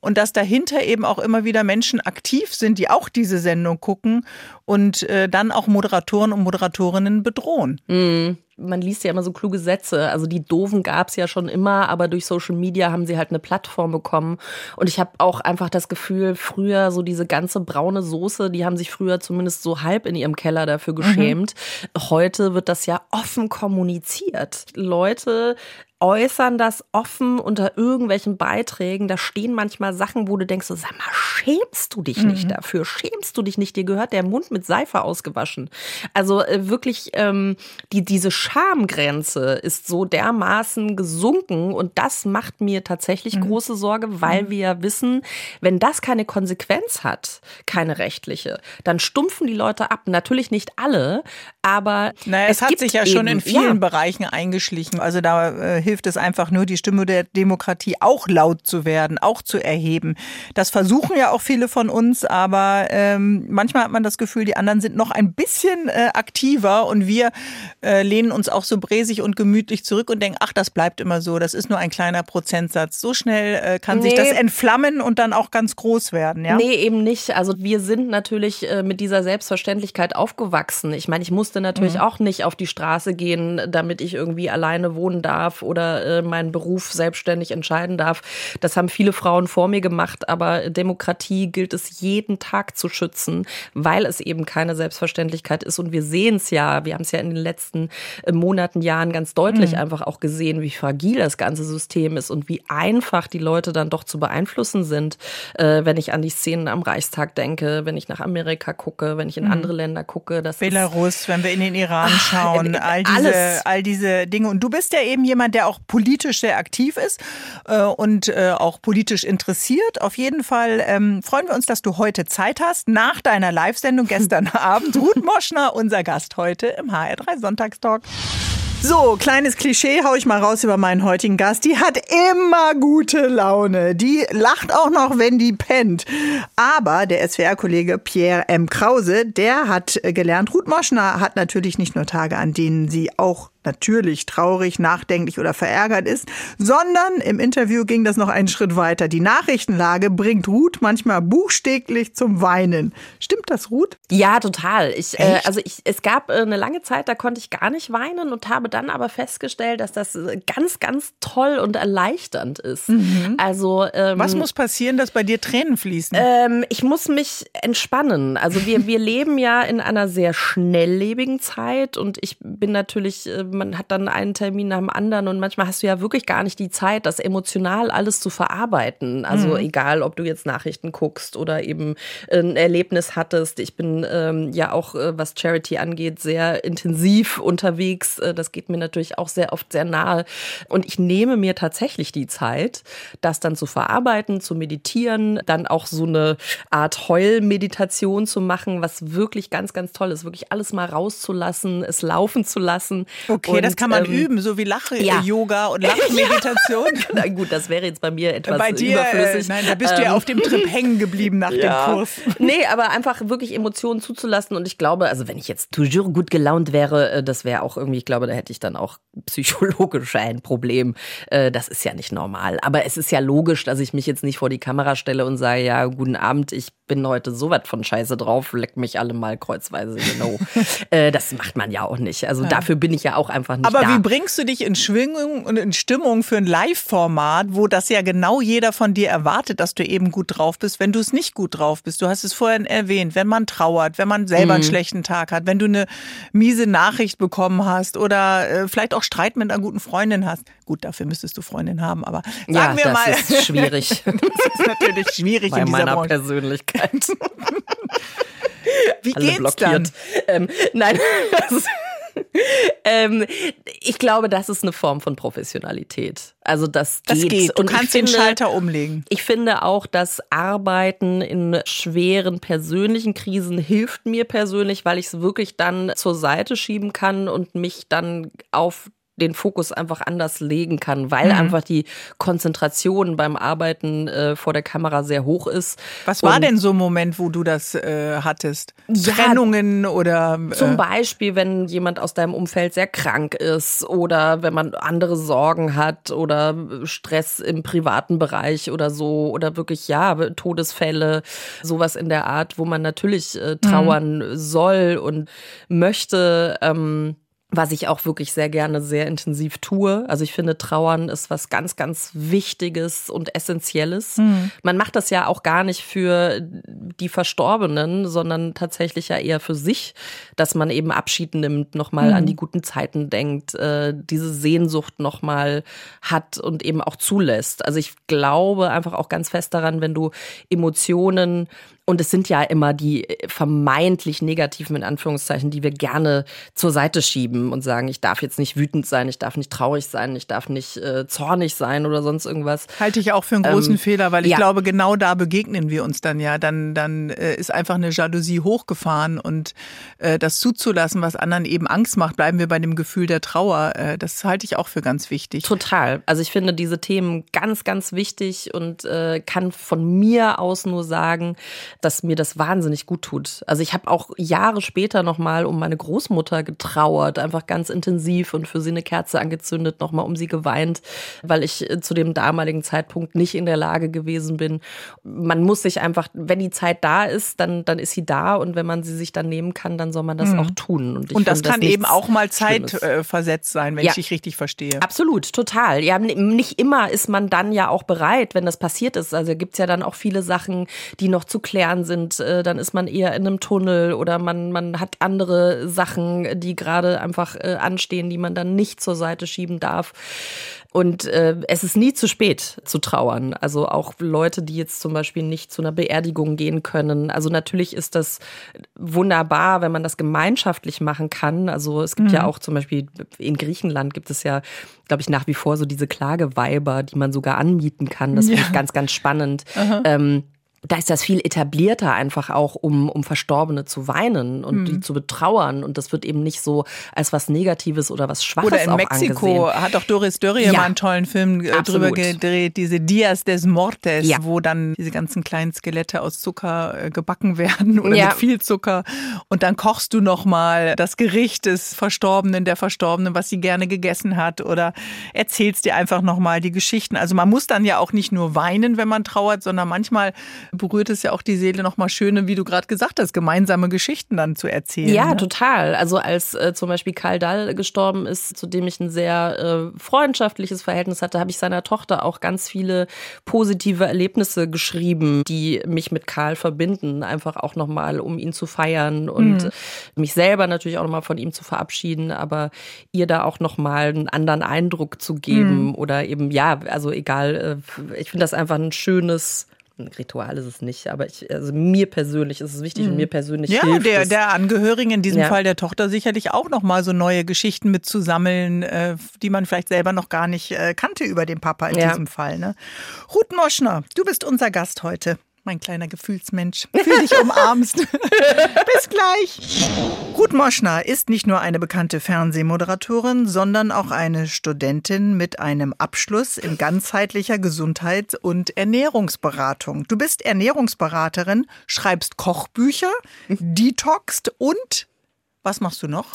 und dass dahinter eben auch immer wieder Menschen aktiv sind, die auch diese Sendung gucken und äh, dann auch Moderatoren und Moderatorinnen bedrohen. Mhm man liest ja immer so kluge Sätze. Also die Doofen gab es ja schon immer, aber durch Social Media haben sie halt eine Plattform bekommen. Und ich habe auch einfach das Gefühl, früher so diese ganze braune Soße, die haben sich früher zumindest so halb in ihrem Keller dafür mhm. geschämt. Mhm. Heute wird das ja offen kommuniziert. Leute äußern das offen unter irgendwelchen Beiträgen. Da stehen manchmal Sachen, wo du denkst, so, sag mal, schämst du dich nicht mhm. dafür? Schämst du dich nicht? Dir gehört der Mund mit Seife ausgewaschen. Also äh, wirklich, ähm, die, diese Schamgrenze ist so dermaßen gesunken und das macht mir tatsächlich mhm. große Sorge, weil mhm. wir wissen, wenn das keine Konsequenz hat, keine rechtliche, dann stumpfen die Leute ab. Natürlich nicht alle, aber naja, es, es hat sich ja schon in vielen ja. Bereichen eingeschlichen. Also da äh, hilft es einfach nur, die Stimme der Demokratie auch laut zu werden, auch zu erheben. Das versuchen ja auch viele von uns, aber ähm, manchmal hat man das Gefühl, die anderen sind noch ein bisschen äh, aktiver und wir äh, lehnen uns auch so bräsig und gemütlich zurück und denken, ach, das bleibt immer so, das ist nur ein kleiner Prozentsatz. So schnell äh, kann nee. sich das entflammen und dann auch ganz groß werden, ja? Nee, eben nicht. Also wir sind natürlich äh, mit dieser Selbstverständlichkeit aufgewachsen. Ich meine, ich musste natürlich mhm. auch nicht auf die Straße gehen, damit ich irgendwie alleine wohnen darf oder oder äh, meinen Beruf selbstständig entscheiden darf. Das haben viele Frauen vor mir gemacht, aber Demokratie gilt es jeden Tag zu schützen, weil es eben keine Selbstverständlichkeit ist. Und wir sehen es ja, wir haben es ja in den letzten äh, Monaten, Jahren ganz deutlich mhm. einfach auch gesehen, wie fragil das ganze System ist und wie einfach die Leute dann doch zu beeinflussen sind, äh, wenn ich an die Szenen am Reichstag denke, wenn ich nach Amerika gucke, wenn ich in mhm. andere Länder gucke. Das Belarus, wenn wir in den Iran Ach, schauen, äh, all diese, all diese Dinge. Und du bist ja eben jemand, der auch politisch sehr aktiv ist äh, und äh, auch politisch interessiert. Auf jeden Fall ähm, freuen wir uns, dass du heute Zeit hast. Nach deiner Live-Sendung gestern Abend, Ruth Moschner, unser Gast heute im HR3 Sonntagstalk. So, kleines Klischee hau ich mal raus über meinen heutigen Gast. Die hat immer gute Laune. Die lacht auch noch, wenn die pennt. Aber der SWR-Kollege Pierre M. Krause, der hat gelernt, Ruth Moschner hat natürlich nicht nur Tage, an denen sie auch natürlich traurig, nachdenklich oder verärgert ist, sondern im Interview ging das noch einen Schritt weiter. Die Nachrichtenlage bringt Ruth manchmal buchstäblich zum Weinen. Stimmt das, Ruth? Ja, total. Ich, äh, also ich, es gab äh, eine lange Zeit, da konnte ich gar nicht weinen und habe dann aber festgestellt, dass das äh, ganz, ganz toll und erleichternd ist. Mhm. Also ähm, was muss passieren, dass bei dir Tränen fließen? Ähm, ich muss mich entspannen. Also wir, wir leben ja in einer sehr schnelllebigen Zeit und ich bin natürlich äh, man hat dann einen Termin nach dem anderen und manchmal hast du ja wirklich gar nicht die Zeit, das emotional alles zu verarbeiten. Also mhm. egal, ob du jetzt Nachrichten guckst oder eben ein Erlebnis hattest. Ich bin ähm, ja auch, äh, was Charity angeht, sehr intensiv unterwegs. Äh, das geht mir natürlich auch sehr oft sehr nahe. Und ich nehme mir tatsächlich die Zeit, das dann zu verarbeiten, zu meditieren, dann auch so eine Art Heulmeditation zu machen, was wirklich ganz, ganz toll ist, wirklich alles mal rauszulassen, es laufen zu lassen. Okay. Okay, und, das kann man ähm, üben, so wie Lach-Yoga ja. und Lachmeditation. Na gut, das wäre jetzt bei mir etwas bei dir, äh, überflüssig. Äh, nein, da bist ähm, du ja ähm, auf dem Trip hängen geblieben nach ja. dem Kurs. Nee, aber einfach wirklich Emotionen zuzulassen und ich glaube, also wenn ich jetzt toujours gut gelaunt wäre, äh, das wäre auch irgendwie, ich glaube, da hätte ich dann auch psychologisch ein Problem. Äh, das ist ja nicht normal. Aber es ist ja logisch, dass ich mich jetzt nicht vor die Kamera stelle und sage, ja, guten Abend, ich bin heute so was von Scheiße drauf, leck mich alle mal kreuzweise, genau. das macht man ja auch nicht. Also ja. dafür bin ich ja auch einfach nicht Aber da. wie bringst du dich in Schwingung und in Stimmung für ein Live-Format, wo das ja genau jeder von dir erwartet, dass du eben gut drauf bist, wenn du es nicht gut drauf bist? Du hast es vorhin erwähnt, wenn man trauert, wenn man selber mhm. einen schlechten Tag hat, wenn du eine miese Nachricht bekommen hast oder äh, vielleicht auch Streit mit einer guten Freundin hast. Gut, dafür müsstest du Freundin haben, aber sagen ja, wir das mal. Das ist schwierig. das ist natürlich schwierig Bei in dieser meiner Branche. Persönlichkeit. Wie Alle geht's blockiert. dann? Ähm, nein, das ähm, ich glaube, das ist eine Form von Professionalität. Also das geht. Das geht. Du Und kannst finde, den Schalter umlegen. Ich finde auch, dass Arbeiten in schweren persönlichen Krisen hilft mir persönlich, weil ich es wirklich dann zur Seite schieben kann und mich dann auf den Fokus einfach anders legen kann, weil mhm. einfach die Konzentration beim Arbeiten äh, vor der Kamera sehr hoch ist. Was war Und denn so ein Moment, wo du das äh, hattest? Ja, Trennungen oder? Äh zum Beispiel, wenn jemand aus deinem Umfeld sehr krank ist oder wenn man andere Sorgen hat oder Stress im privaten Bereich oder so oder wirklich ja Todesfälle, sowas in der Art, wo man natürlich äh, trauern mhm. soll und möchte. Ähm, was ich auch wirklich sehr gerne sehr intensiv tue. Also ich finde, Trauern ist was ganz, ganz Wichtiges und Essentielles. Mhm. Man macht das ja auch gar nicht für die Verstorbenen, sondern tatsächlich ja eher für sich, dass man eben Abschied nimmt, nochmal mhm. an die guten Zeiten denkt, äh, diese Sehnsucht nochmal hat und eben auch zulässt. Also ich glaube einfach auch ganz fest daran, wenn du Emotionen und es sind ja immer die äh, vermeintlich negativen, in Anführungszeichen, die wir gerne zur Seite schieben und sagen, ich darf jetzt nicht wütend sein, ich darf nicht traurig sein, ich darf nicht äh, zornig sein oder sonst irgendwas. Halte ich auch für einen großen ähm, Fehler, weil ich ja. glaube, genau da begegnen wir uns dann ja. Dann, dann äh, ist einfach eine Jalousie hochgefahren und äh, das zuzulassen, was anderen eben Angst macht, bleiben wir bei dem Gefühl der Trauer. Äh, das halte ich auch für ganz wichtig. Total. Also ich finde diese Themen ganz, ganz wichtig und äh, kann von mir aus nur sagen, dass mir das wahnsinnig gut tut. Also ich habe auch Jahre später nochmal um meine Großmutter getrauert, einfach ganz intensiv und für sie eine Kerze angezündet, nochmal um sie geweint, weil ich äh, zu dem damaligen Zeitpunkt nicht in der Lage gewesen bin. Man muss sich einfach, wenn die Zeit da ist, dann, dann ist sie da und wenn man sie sich dann nehmen kann, dann soll man das mhm. auch tun. Und, und das kann das eben auch mal zeitversetzt sein, wenn ja. ich dich richtig verstehe. Absolut, total. Ja, nicht immer ist man dann ja auch bereit, wenn das passiert ist. Also gibt es ja dann auch viele Sachen, die noch zu klären Jahren sind, äh, dann ist man eher in einem Tunnel oder man, man hat andere Sachen, die gerade einfach äh, anstehen, die man dann nicht zur Seite schieben darf. Und äh, es ist nie zu spät zu trauern. Also auch Leute, die jetzt zum Beispiel nicht zu einer Beerdigung gehen können. Also natürlich ist das wunderbar, wenn man das gemeinschaftlich machen kann. Also es gibt mhm. ja auch zum Beispiel in Griechenland gibt es ja, glaube ich, nach wie vor so diese Klageweiber, die man sogar anmieten kann. Das ja. finde ich ganz, ganz spannend. Ähm, da ist das viel etablierter einfach auch, um, um Verstorbene zu weinen und mhm. die zu betrauern. Und das wird eben nicht so als was Negatives oder was Schwaches Oder in Mexiko angesehen. hat auch Doris Dörrie ja. mal einen tollen Film äh, drüber gedreht, diese Dias des Mortes, ja. wo dann diese ganzen kleinen Skelette aus Zucker äh, gebacken werden oder ja. mit viel Zucker. Und dann kochst du nochmal das Gericht des Verstorbenen, der Verstorbenen, was sie gerne gegessen hat oder erzählst dir einfach nochmal die Geschichten. Also man muss dann ja auch nicht nur weinen, wenn man trauert, sondern manchmal berührt es ja auch die Seele nochmal schöne, wie du gerade gesagt hast, gemeinsame Geschichten dann zu erzählen. Ja, ne? total. Also als äh, zum Beispiel Karl Dall gestorben ist, zu dem ich ein sehr äh, freundschaftliches Verhältnis hatte, habe ich seiner Tochter auch ganz viele positive Erlebnisse geschrieben, die mich mit Karl verbinden. Einfach auch nochmal, um ihn zu feiern und mhm. mich selber natürlich auch nochmal von ihm zu verabschieden, aber ihr da auch nochmal einen anderen Eindruck zu geben mhm. oder eben, ja, also egal, äh, ich finde das einfach ein schönes ein Ritual ist es nicht, aber ich, also mir persönlich ist es wichtig mhm. und mir persönlich ja, hilft der, es. der Angehörigen, in diesem ja. Fall der Tochter, sicherlich auch nochmal so neue Geschichten mitzusammeln, äh, die man vielleicht selber noch gar nicht äh, kannte über den Papa in ja. diesem Fall. Ne? Ruth Moschner, du bist unser Gast heute mein kleiner Gefühlsmensch. Fühl dich umarmst. Bis gleich. Ruth Moschner ist nicht nur eine bekannte Fernsehmoderatorin, sondern auch eine Studentin mit einem Abschluss in ganzheitlicher Gesundheits- und Ernährungsberatung. Du bist Ernährungsberaterin, schreibst Kochbücher, detoxt und was machst du noch?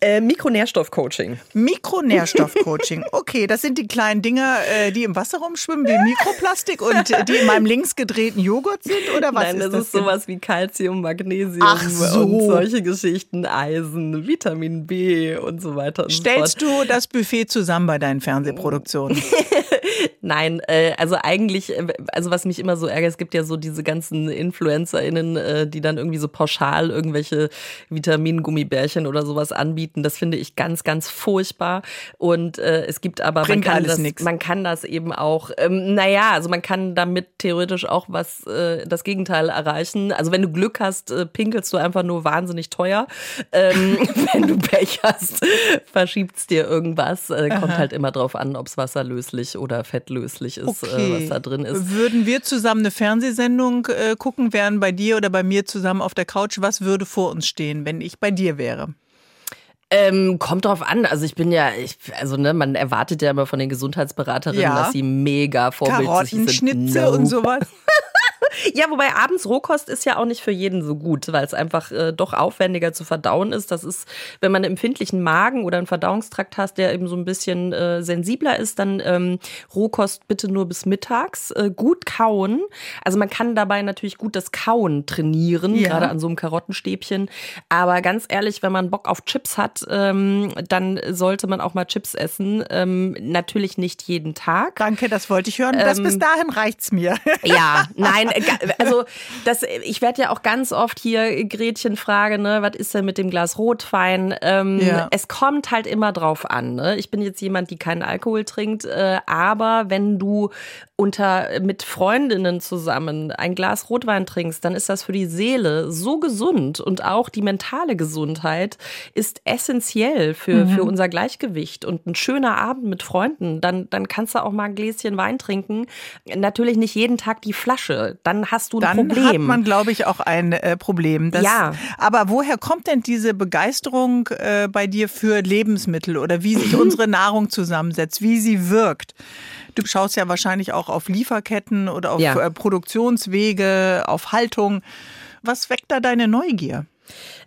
Äh, Mikronährstoffcoaching. Mikronährstoffcoaching. Okay, das sind die kleinen Dinger, äh, die im Wasser rumschwimmen, wie Mikroplastik und die in meinem links gedrehten Joghurt sind oder was Nein, ist das? das ist sowas wie Calcium, Magnesium so. und solche Geschichten, Eisen, Vitamin B und so weiter. Und Stellst so du das Buffet zusammen bei deinen Fernsehproduktionen? Nein, äh, also eigentlich, äh, also was mich immer so ärgert, es gibt ja so diese ganzen InfluencerInnen, äh, die dann irgendwie so pauschal irgendwelche Vitamingummibärchen oder sowas anbieten. Das finde ich ganz, ganz furchtbar. Und äh, es gibt aber, man kann, das, nix. man kann das eben auch, ähm, naja, also man kann damit theoretisch auch was, äh, das Gegenteil erreichen. Also wenn du Glück hast, äh, pinkelst du einfach nur wahnsinnig teuer. Ähm, wenn du Pech hast, verschiebt's dir irgendwas. Äh, kommt halt immer drauf an, ob's wasserlöslich oder fettlöslich ist, okay. äh, was da drin ist. Würden wir zusammen eine Fernsehsendung äh, gucken, wären bei dir oder bei mir zusammen auf der Couch, was würde vor uns stehen, wenn ich bei dir wäre? Ähm, kommt drauf an. Also ich bin ja, ich, also ne, man erwartet ja immer von den Gesundheitsberaterinnen, Ja. dass sie mega vorbildlich sind. Karottenschnitze Nope. und sowas. Ja, wobei abends Rohkost ist ja auch nicht für jeden so gut, weil es einfach äh, doch aufwendiger zu verdauen ist. Das ist, wenn man einen empfindlichen Magen oder einen Verdauungstrakt hat, der eben so ein bisschen äh, sensibler ist, dann ähm, Rohkost bitte nur bis mittags. Äh, gut kauen. Also man kann dabei natürlich gut das Kauen trainieren, Ja. gerade an so einem Karottenstäbchen. Aber ganz ehrlich, wenn man Bock auf Chips hat, ähm, dann sollte man auch mal Chips essen. Ähm, natürlich nicht jeden Tag. Danke, das wollte ich hören. das, Ähm, bis dahin reicht's mir. Ja, nein, also das, ich werde ja auch ganz oft hier Gretchen frage, ne, was ist denn mit dem Glas Rotwein? Ähm, Ja. Es kommt halt immer drauf an. Ne? Ich bin jetzt jemand, die keinen Alkohol trinkt, äh, aber wenn du unter mit Freundinnen zusammen ein Glas Rotwein trinkst, dann ist das für die Seele so gesund und auch die mentale Gesundheit ist essentiell für, für unser Gleichgewicht und ein schöner Abend mit Freunden, dann, dann kannst du auch mal ein Gläschen Wein trinken. Natürlich nicht jeden Tag die Flasche, dann hast du ein Dann Problem. hat man, glaube ich, auch ein äh, Problem. Das, Ja. Aber woher kommt denn diese Begeisterung äh, bei dir für Lebensmittel oder wie sich unsere Nahrung zusammensetzt, wie sie wirkt? Du schaust ja wahrscheinlich auch auf Lieferketten oder auf Ja. äh, Produktionswege, auf Haltung. Was weckt da deine Neugier?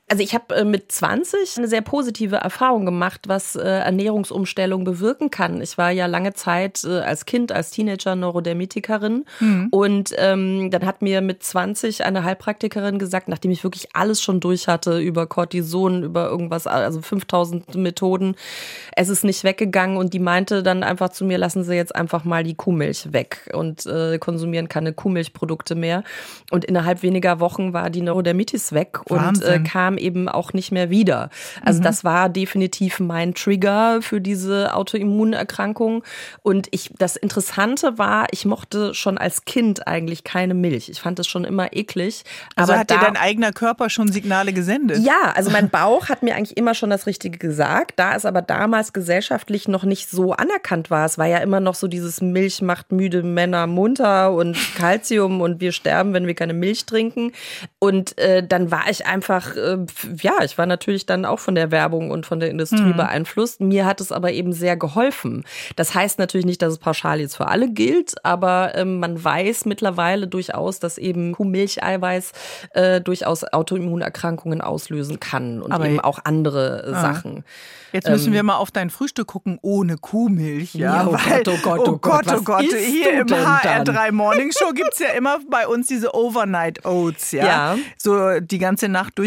Also ich habe äh, mit 20 eine sehr positive Erfahrung gemacht, was äh, Ernährungsumstellung bewirken kann. Ich war ja lange Zeit äh, als Kind, als Teenager Neurodermitikerin und ähm, dann hat mir mit 20 eine Heilpraktikerin gesagt, nachdem ich wirklich alles schon durch hatte über Cortison, über irgendwas, also 5000 Methoden, es ist nicht weggegangen und die meinte dann einfach zu mir, lassen Sie jetzt einfach mal die Kuhmilch weg und konsumieren keine Kuhmilchprodukte mehr. Und innerhalb weniger Wochen war die Neurodermitis weg und Wahnsinn. kam eben auch nicht mehr wieder. Also das war definitiv mein Trigger für diese Autoimmunerkrankung. Und ich, das Interessante war, ich mochte schon als Kind eigentlich keine Milch. Ich fand es schon immer eklig. Also aber hat dir da- dein eigener Körper schon Signale gesendet? ja, also mein Bauch hat mir eigentlich immer schon das Richtige gesagt. Da es aber damals gesellschaftlich noch nicht so anerkannt war, es war ja immer noch so dieses Milch macht müde Männer munter und Kalzium und wir sterben, wenn wir keine Milch trinken. Und äh, dann war ich einfach, äh, ja, ich war natürlich dann auch von der Werbung und von der Industrie beeinflusst. Mir hat es aber eben sehr geholfen. Das heißt natürlich nicht, dass es pauschal jetzt für alle gilt, aber ähm, man weiß mittlerweile durchaus, dass eben Kuhmilcheiweiß äh, durchaus Autoimmunerkrankungen auslösen kann und Aber- eben auch andere äh. Sachen. Jetzt müssen wir mal auf dein Frühstück gucken ohne Kuhmilch. Ja, Ja, oh weil, Gott, oh Gott, oh Gott, oh Gott. isst Hier du im denn HR3 Morning Show gibt's ja immer bei uns diese Overnight Oats. Ja, Ja. Mhm. so die ganze Nacht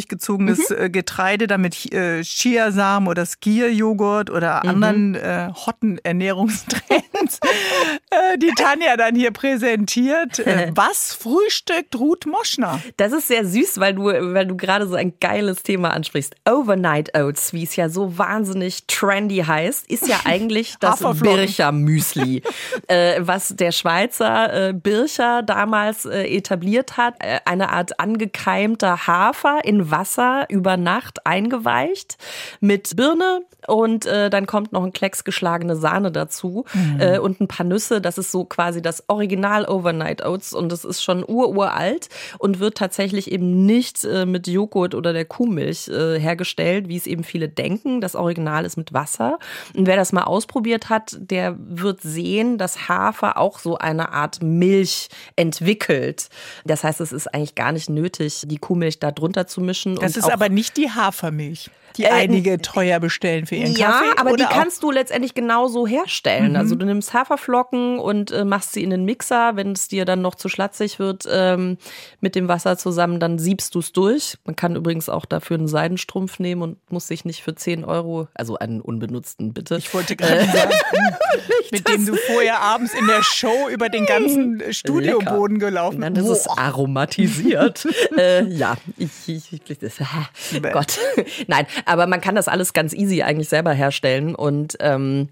durchgezogenes äh, Getreide, damit äh, Chiasamen oder Skier-Joghurt oder Mhm. anderen äh, hotten Ernährungstrends, äh, die Tanja dann hier präsentiert. Was frühstückt Ruth Moschner? Das ist sehr süß, weil du, weil du gerade so ein geiles Thema ansprichst. Overnight Oats, wie es ja so wahnsinnig trendy heißt, ist ja eigentlich das. Bircher Müsli, äh, was der Schweizer äh, Bircher damals äh, etabliert hat. Eine Art angekeimter Hafer in Wasser über Nacht eingeweicht mit Birne und äh, dann kommt noch ein Klecks geschlagene Sahne dazu äh, und ein paar Nüsse. Das ist so quasi das Original Overnight Oats und das ist schon ururalt und wird tatsächlich eben nicht äh, mit Joghurt oder der Kuhmilch äh, hergestellt, wie es eben viele denken. Das Original ist mit Wasser. Und wer das mal ausprobiert hat, der wird sehen, dass Hafer auch so eine Art Milch entwickelt. Das heißt, es ist eigentlich gar nicht nötig, die Kuhmilch da drunter zu mischen. Das ist aber nicht die Hafermilch, die Äh, einige teuer bestellen für ihren ja, Kaffee. aber die Mhm. kannst du letztendlich genauso herstellen. Also du nimmst Haferflocken und äh, machst sie in den Mixer. Wenn es dir dann noch zu schlatzig wird ähm, mit dem Wasser zusammen, dann siebst du es durch. Man kann übrigens auch dafür einen Seidenstrumpf nehmen und muss sich nicht für 10 Euro, also einen unbenutzten bitte. Ich wollte gerade sagen, mit dem du vorher abends in der Show über den ganzen Studioboden gelaufen Dann ist es aromatisiert. äh, ja, ich, ich, ich das, Gott. Nein, aber man kann das alles ganz easy eigentlich selber herstellen und ähm,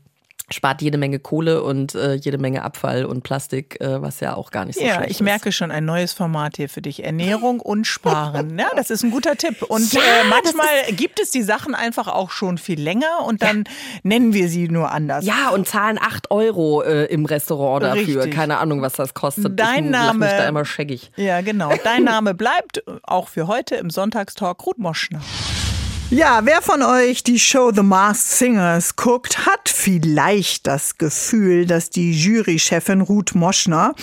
spart jede Menge Kohle und äh, jede Menge Abfall und Plastik, äh, was ja auch gar nicht so Ja, schlecht ich ist. merke schon ein neues Format hier für dich. Ernährung und Sparen. Ja, das ist ein guter Tipp. Und Ja, äh, manchmal gibt es die Sachen einfach auch schon viel länger und dann nennen wir sie nur anders. Ja, und zahlen 8 Euro äh, im Restaurant dafür. Richtig. Keine Ahnung, was das kostet. Dein ich lach mich Name- da immer scheckig. Ja, genau. Dein Name bleibt auch für heute im Sonntagstalk Ruth Moschner. Ja, wer von euch die Show The Masked Singers guckt, hat vielleicht das Gefühl, dass die Jurychefin Ruth Moschner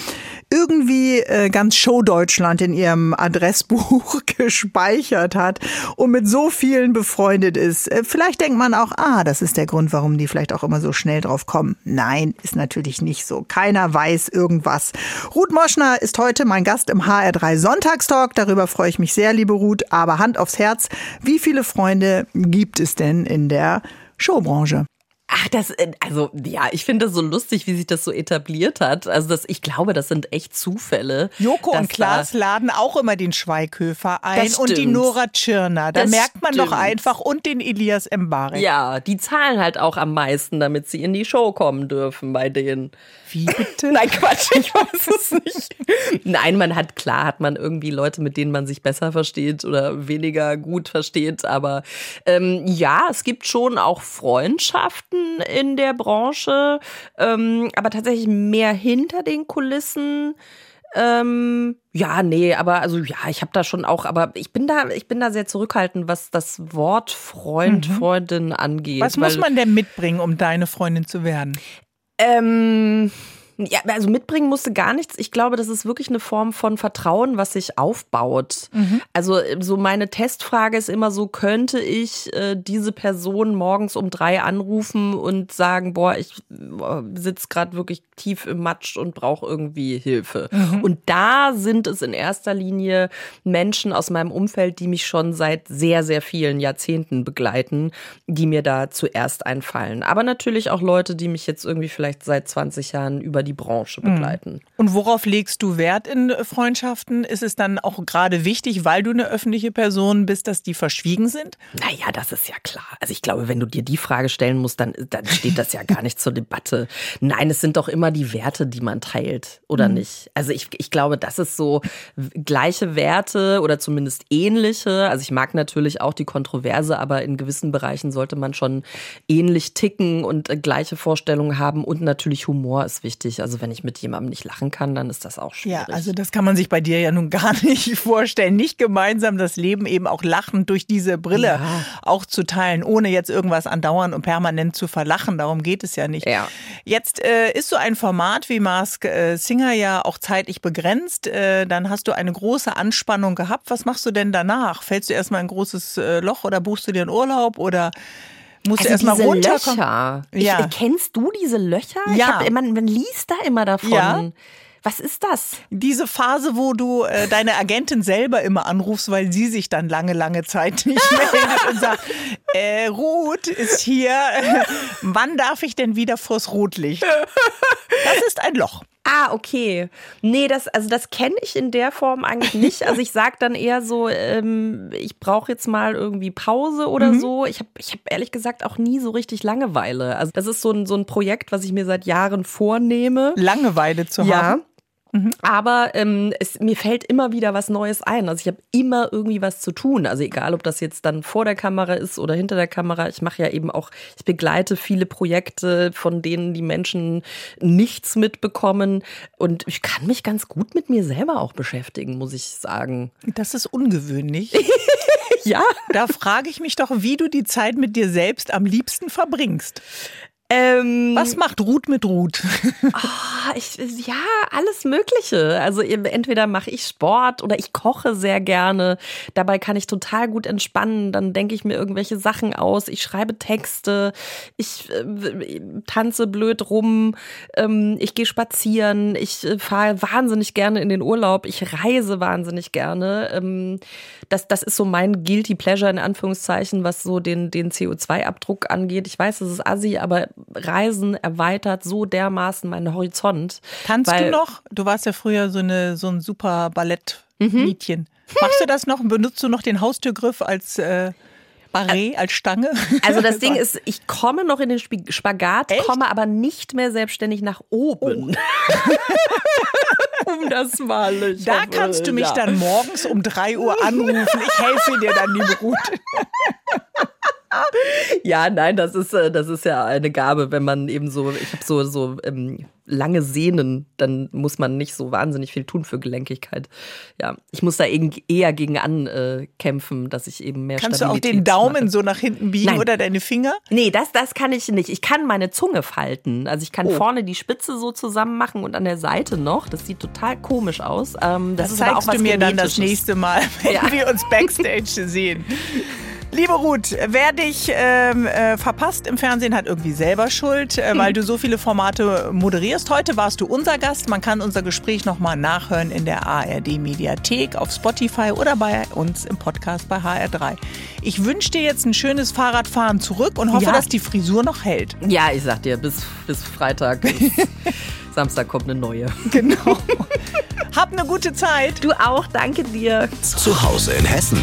irgendwie äh, ganz Show Deutschland in ihrem Adressbuch gespeichert hat und mit so vielen befreundet ist. Äh, vielleicht denkt man auch, ah, das ist der Grund, warum die vielleicht auch immer so schnell drauf kommen. Nein, ist natürlich nicht so. Keiner weiß irgendwas. Ruth Moschner ist heute mein Gast im HR3 Sonntagstalk. Darüber freue ich mich sehr, liebe Ruth. Aber Hand aufs Herz, wie viele Freunde gibt es denn in der Showbranche? Ach, das, äh, also ja, ich finde das so lustig, wie sich das so etabliert hat. Also das, ich glaube, das sind echt Zufälle. Joko und Klaas laden auch immer den Schweighöfer ein und die Nora Tschirner. Da das merkt man stimmt. doch einfach und den Elias Mbarek. Ja, die zahlen halt auch am meisten, damit sie in die Show kommen dürfen bei denen. Wie bitte? Nein, Quatsch, ich weiß es nicht. Nein, man hat, klar hat man irgendwie Leute, mit denen man sich besser versteht oder weniger gut versteht. Aber ähm, ja, es gibt schon auch Freundschaften in der Branche, ähm, aber tatsächlich mehr hinter den Kulissen. Ähm, ja, nee, aber also ja, ich habe da schon auch, aber ich bin da, ich bin da sehr zurückhaltend, was das Wort Freund, mhm. Freundin angeht. Was muss man denn mitbringen, um deine Freundin zu werden? Ähm, ja, also mitbringen musste gar nichts. Ich glaube, das ist wirklich eine Form von Vertrauen, was sich aufbaut. Mhm. Also so meine Testfrage ist immer so, könnte ich äh, diese Person morgens um drei anrufen und sagen, boah, ich äh, sitze gerade wirklich tief im Matsch und brauche irgendwie Hilfe. Mhm. Und da sind es in erster Linie Menschen aus meinem Umfeld, die mich schon seit sehr, sehr vielen Jahrzehnten begleiten, die mir da zuerst einfallen. Aber natürlich auch Leute, die mich jetzt irgendwie vielleicht seit 20 Jahren über die die Branche mhm. begleiten. Und worauf legst du Wert in Freundschaften? Ist es dann auch gerade wichtig, weil du eine öffentliche Person bist, dass die verschwiegen sind? Naja, das ist ja klar. Also ich glaube, wenn du dir die Frage stellen musst, dann, dann steht das ja gar nicht zur Debatte. Nein, es sind doch immer die Werte, die man teilt, oder mhm. nicht? Also ich, ich glaube, das ist so gleiche Werte oder zumindest ähnliche. Also ich mag natürlich auch die Kontroverse, aber in gewissen Bereichen sollte man schon ähnlich ticken und äh, gleiche Vorstellungen haben. Und natürlich Humor ist wichtig. Also wenn ich mit jemandem nicht lachen kann, dann ist das auch schwierig. Ja, also das kann man sich bei dir ja nun gar nicht vorstellen. Nicht gemeinsam das Leben eben auch lachend durch diese Brille ja. auch zu teilen, ohne jetzt irgendwas andauernd und permanent zu verlachen. Darum geht es ja nicht. Ja. Jetzt äh, ist so ein Format wie Mask äh, Singer ja auch zeitlich begrenzt. Äh, dann hast du eine große Anspannung gehabt. Was machst du denn danach? Fällst du erstmal ein großes äh, Loch oder buchst du dir einen Urlaub oder musst also du erstmal runterkommen. Löcher. Ja. Ich, kennst du diese Löcher? Ja. Hab, man, man liest da immer davon. Ja. Was ist das? Diese Phase, wo du äh, deine Agentin selber immer anrufst, weil sie sich dann lange, lange Zeit nicht meldet und sagt, äh, Ruth ist hier, wann darf ich denn wieder vors Rotlicht? Das ist ein Loch. Ah, okay. Nee, das, also das kenne ich in der Form eigentlich nicht. Also ich sage dann eher so, ähm, ich brauche jetzt mal irgendwie Pause oder mhm. so. Ich habe ich hab ehrlich gesagt auch nie so richtig Langeweile. Also das ist so ein, so ein Projekt, was ich mir seit Jahren vornehme. Langeweile zu haben. Mhm. Aber ähm, es, mir fällt immer wieder was Neues ein. Also ich habe immer irgendwie was zu tun. Also egal, ob das jetzt dann vor der Kamera ist oder hinter der Kamera. Ich mache ja eben auch, ich begleite viele Projekte, von denen die Menschen nichts mitbekommen. Und ich kann mich ganz gut mit mir selber auch beschäftigen, muss ich sagen. Das ist ungewöhnlich. ja. Da frage ich mich doch, wie du die Zeit mit dir selbst am liebsten verbringst. Ähm, Was macht Ruth mit Ruth? Oh, ich, ja, alles Mögliche. Also entweder mache ich Sport oder ich koche sehr gerne. Dabei kann ich total gut entspannen. Dann denke ich mir irgendwelche Sachen aus. Ich schreibe Texte. Ich äh, tanze blöd rum. Ähm, ich gehe spazieren. Ich äh, fahre wahnsinnig gerne in den Urlaub. Ich reise wahnsinnig gerne. Ähm, das, das ist so mein Guilty Pleasure in Anführungszeichen, was so den, den CO2-Abdruck angeht. Ich weiß, das ist assi, aber Reisen erweitert so dermaßen meinen Horizont. Tanzt du noch? Du warst ja früher so, eine, so ein super Ballettmädchen. Mhm. Machst du das noch? Benutzt du noch den Haustürgriff als äh, Barret, als Stange? Also das Ding ist, ich komme noch in den Spagat, Echt? komme aber nicht mehr selbstständig nach oben. Oh. um das mal. Da hoffe, kannst du mich ja. dann morgens um 3 Uhr anrufen. Ich helfe dir dann, liebe Ruth. Ja, nein, das ist, äh, das ist ja eine Gabe, wenn man eben so, ich habe so, so ähm, lange Sehnen, dann muss man nicht so wahnsinnig viel tun für Gelenkigkeit. Ja, ich muss da eher gegen ankämpfen, äh, dass ich eben mehr Kannst du auch den Daumen mache. so nach hinten biegen Nein. oder deine Finger? Nee, das, das kann ich nicht. Ich kann meine Zunge falten. Also ich kann oh. vorne die Spitze so zusammen machen und an der Seite noch. Das sieht total komisch aus. Ähm, das, das zeigst du mir dann das nächste Mal, wenn ja. wir uns Backstage sehen. Liebe Ruth, wer dich ähm, äh, verpasst im Fernsehen, hat irgendwie selber Schuld, äh, weil du so viele Formate moderierst. Heute warst du unser Gast. Man kann unser Gespräch nochmal nachhören in der ARD-Mediathek, auf Spotify oder bei uns im Podcast bei HR3. Ich wünsche dir jetzt ein schönes Fahrradfahren zurück und hoffe, ja. dass die Frisur noch hält. Ja, ich sag dir, bis, bis Freitag. Bis Samstag kommt eine neue. Genau. Hab eine gute Zeit. Du auch, danke dir. Zu Hause in Hessen.